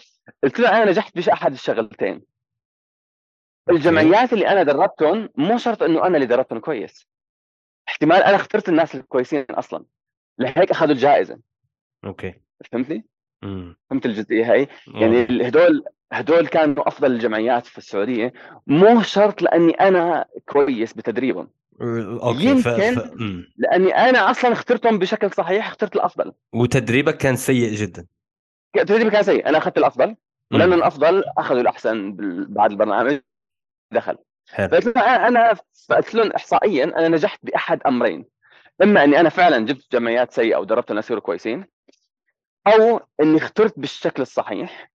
قلت له أنا نجحت باحد الشغلتين. الجمعيات اللي أنا دربتهم مو شرط إنه أنا اللي دربتهم كويس. احتمال أنا اخترت الناس الكويسين أصلا لهيك أخذوا الجائزة. okay. فهمتني؟ مم. فهمت الجزئية هاي؟ يعني هدول هدول كانوا أفضل الجمعيات في السعودية مو شرط لأني أنا كويس بتدريبهم. okay يمكن ف... ف... لأني أنا أصلا اخترتهم بشكل صحيح اخترت الأفضل. وتدريبك كان سيء جدا. تدريبي كان سيء أنا أخذت الأفضل ولأنه الأفضل أخذوا الأحسن بعد البرنامج دخل. حلو. أنا لهم احصائيا أنا نجحت بأحد أمرين إما إني أنا فعلا جبت جمعيات سيئة ودربت الناس يصيروا كويسين أو إني اخترت بالشكل الصحيح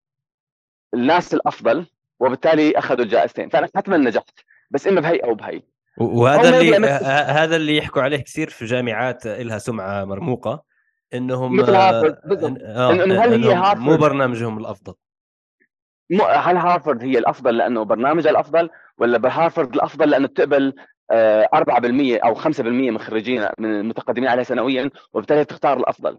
الناس الأفضل وبالتالي أخذوا الجائزتين فأنا حتما نجحت بس إما بهي أو بهي. وهذا اللي هذا اللي يحكوا عليه كثير في جامعات لها سمعة مرموقة إنهم مثل هارفرد بالضبط. آه إنه هل هي هارفارد؟ مو برنامجهم الأفضل. هل هارفارد هي الأفضل لأنه برنامجها الأفضل؟ ولا بهارفارد الأفضل لأنه بتقبل 4% آه، أو 5% من خريجين من المتقدمين عليها سنويا وبالتالي تختار الأفضل.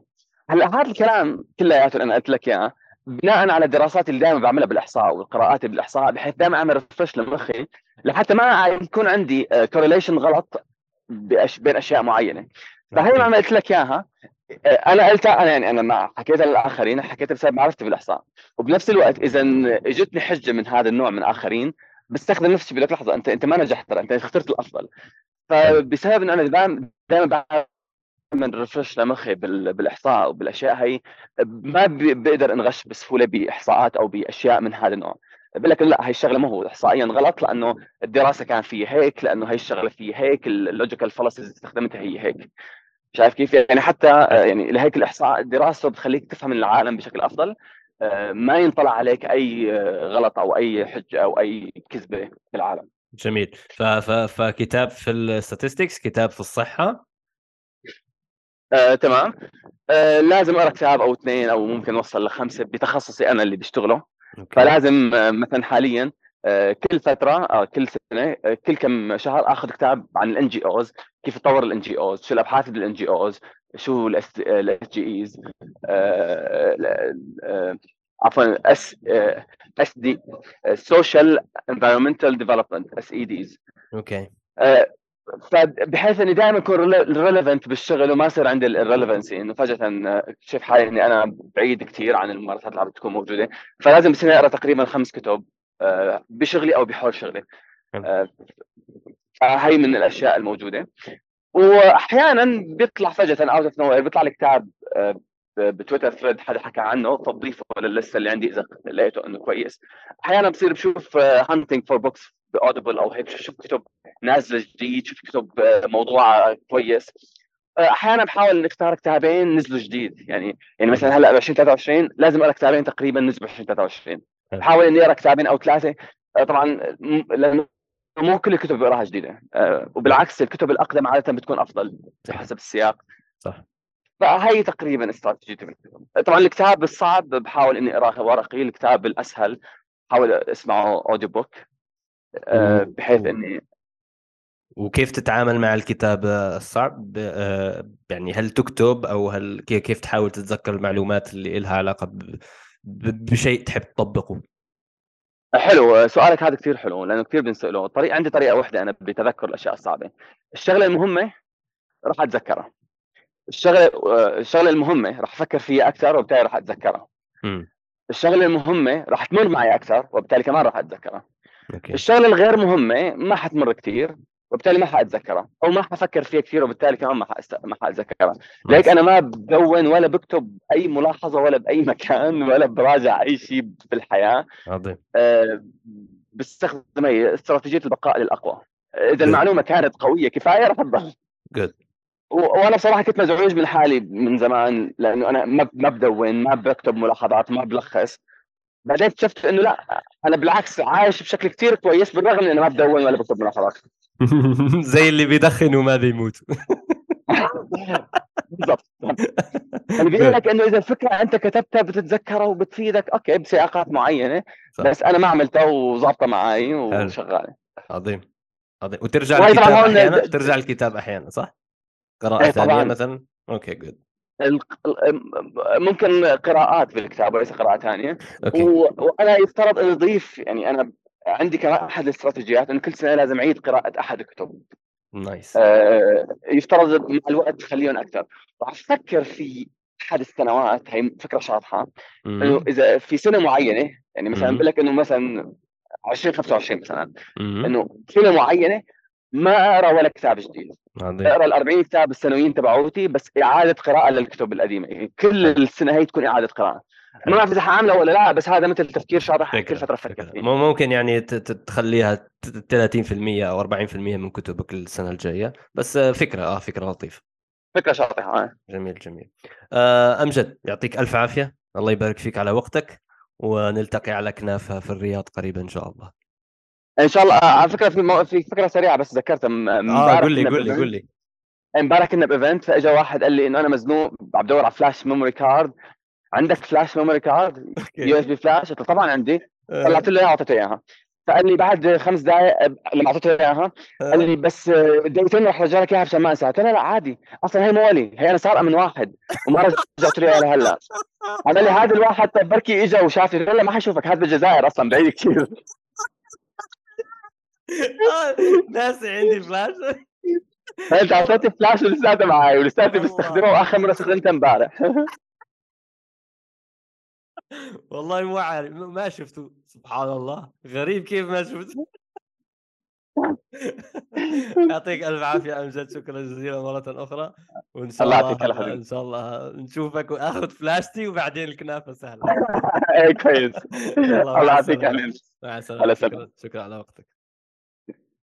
هلأ هذا الكلام كلياته أنا قلت لك إياه بناء على الدراسات اللي دائما بعملها بالإحصاء والقراءات بالإحصاء بحيث دائما أعمل refresh لمخي لحتى ما يكون عندي correlation آه، غلط بين أشياء معينة. فهي ما قلت لك إياها آه، أنا قلتها أنا يعني أنا ما حكيتها للآخرين حكيتها بسبب معرفتي بالإحصاء. وبنفس الوقت اذا اجتني حجة من هذا النوع من اخرين بستخدم نفسي بقول لك لحظه انت أنت ما نجحت ترى أنت اخترت الأفضل. فبسبب إنه أنا دائما دائما بعمل ريفرش لمخي بالإحصاء وبالاشياء هي ما بقدر أنغش بسهولة بإحصاءات أو بأشياء من هذا النوع. بقول لك لا هي الشغلة ما هو. احصائيا غلط لأنه الدراسة كان فيها هيك لأنه هي الشغلة فيها هيك ال logical fallacies استخدمتها هي هيك. شايف كيف؟ يعني حتى يعني لهيك الإحصاء الدراسة بتخليك تفهم العالم بشكل أفضل. ما ينطلع عليك أي غلط أو أي حجه أو أي كذبة في العالم. جميل. ف... ف... فكتاب في ال statistics كتاب في الصحة. آه، تمام. آه، لازم اقرا كتاب أو اثنين أو ممكن أوصل لخمسة بتخصصي أنا اللي بشتغله okay. فلازم آه، مثلا حاليا آه، كل فترة آه، كل سنة كل كم شهر آخذ كتاب عن ال NGOs كيف تطور ال NGOs شو الأبحاث بال NGOs شو الاس جي ايز عفوا اس اس دي سوشيال انفيرمنتال ديفلوبمنت اس اي ديز أوكي. فبحيث إني دائما أكون relevant بالشغل وما يصير عندي ال relevancy إنه فجأة اكتشف حالي إني أنا بعيد كثير عن الممارسات اللي عم تكون موجودة. فلازم بسنه أقرأ تقريبا خمس كتب آه، بشغلي أو بحول شغلي. آه، هي من الأشياء الموجودة. وأحيانا بيطلع فجأة out of no بيطلع لي كتاب آه، بتويتر thread حدا حكى عنه فبضيفه لللسته اللي عندي إذا لقيته إنه كويس. أحيانا بصير بشوف hunting for books ب Audible أو هيك بشوف كتب نازلة جديد شوف كتب آه، موضوع كويس. آه، أحيانا بحاول نختار كتابين نزلوا جديد. يعني يعني مثلا هلأ ب 2023 لازم أقرأ كتابين تقريبا نزلوا ب 2023 بحاول إني أقرأ كتابين أو ثلاثة. طبعا لأنه مو كل الكتب بقراها جديدة. وبالعكس الكتب الأقدم عادة بتكون أفضل حسب السياق. صح. فهي تقريبا استراتيجيتي بالكتب طبعا الكتاب الصعب بحاول إني أقرأه ورقي. الكتاب الأسهل بحاول أسمعه audiobook بحيث إني وكيف تتعامل مع الكتاب الصعب؟ آه، يعني هل تكتب أو هل كيف تحاول تتذكر المعلومات اللي لها علاقة بشيء تحب تطبقه؟ حلو سؤالك هذا كثير حلو لأنه كثير بنسأله. طريقه عندي طريقة واحدة أنا بتذكر الأشياء الصعبة. الشغلة المهمة راح أتذكرها. الشغلة الشغلة المهمة راح أفكر فيها أكثر وبالتالي راح أتذكرها. الشغلة المهمة راح تمر معي أكثر وبالتالي كمان راح أتذكرها. okay. الشغلة الغير مهمة ما حتمر كثير. وبالتالي ما حاتذكرها أو ما حفكر فيها كثير وبالتالي كمان ما حأست... ما حاتذكرها ليك أنا ما بدون ولا بكتب أي ملاحظة ولا بأي مكان ولا براجع أي شيء بالحياة. عظيم أه بستخدم هي استراتيجية البقاء للأقوى. إذا المعلومة كانت قوية كفاية راح تضل. good وأنا بصراحه كنت مزعوج من حالي من زمان لأنه أنا ما ما بدون ما بكتب ملاحظات ما بلخص. بعدين اكتشفت إنه لا أنا بالعكس عايش بشكل كثير كويس بالرغم إني أنا ما بدون ولا بكتب ملاحظات. زي اللي بيدخن وما بيموت. بالضبط. يعني بيقول لك إنه إذا الفكرة أنت كتبتها بتتذكرها وبتفيدك okay بسياقات معينة صح. بس أنا ما عملتها وظابطة معي وشغالة. عظيم. عظيم. وترجع الكتاب أحيانا؟ ترجع الكتاب أحيانا صح؟ قراءة إيه، ثانية مثلا؟ okay good ممكن قراءات بالكتاب وليس قراءة ثانية. وأنا يفترض ان اضيف يعني أنا عندي كمان أحد الاستراتيجيات انه كل سنة لازم أعيد قراءة أحد الكتب. نايس آه يفترض مع الوقت تخليهم أكثر. راح أفكر في أحد السنوات هي فكرة شاطحة إنه إذا في سنة معينة يعني مثلا بقول لك إنه مثلا 2025 مثلا إنه سنة معينة ما أقرأ ولا كتاب جديد. أقرأ ال 40 كتاب السنويين تبعوتي بس إعادة قراءة للكتب القديمة. يعني كل السنة هي تكون إعادة قراءة. ما بعرف إذا حعمله ولا لا بس هذا مثل تفكير شاطح كل فتره أفكر فيه. ممكن يعني تخليها 30% أو 40% من كتبك السنة الجاية. بس فكرة آه فكرة لطيفة. فكرة شاطحة آه. جميل جميل. آه أمجد يعطيك ألف عافية. الله يبارك فيك على وقتك ونلتقي على كنافة في الرياض قريبا إن شاء الله. إن شاء الله على فكرة في مو... في فكرة سريعة بس ذكرتها. آه قول لي قول لي قول لي. امبارح كنا ب event فاجى واحد قال لي إنه أنا مزنوق عم بدور على flash memory card. عندك flash memory card USB flash قلت طبعا عندي. آه. طلعت له اياها واعطيته إياها. فقال لي بعد خمس دقائق لما أعطيته إياها قال لي بس دقيقتين رح رجع لك إياها عشان ما انساها قلت له لا عادي. أصلا هي مو إلي هي أنا سارقة من واحد وما رجعت له إياها لهلأ. قال لي هذا الواحد طيب بركي اجى وشافني. لا ما حيشوفك هذا بالجزائر أصلا بعيد كثير. ناسي عندي فلاش. أنت أعطيتني فلاش ولساته معي ولساتي بستخدمه وآخر مرة استخدمته امبارح. والله مو عارف ما شفته. سبحان الله غريب كيف ما شفته. يعطيك ألف عافية امجد شكرا جزيلا مرة أخرى وإن شاء الله إن شاء الله نشوفك واخذ فلاشتي وبعدين الكنافة سهلة. اي كويس. الله يعطيك مع السلامة. شكرا على وقتك.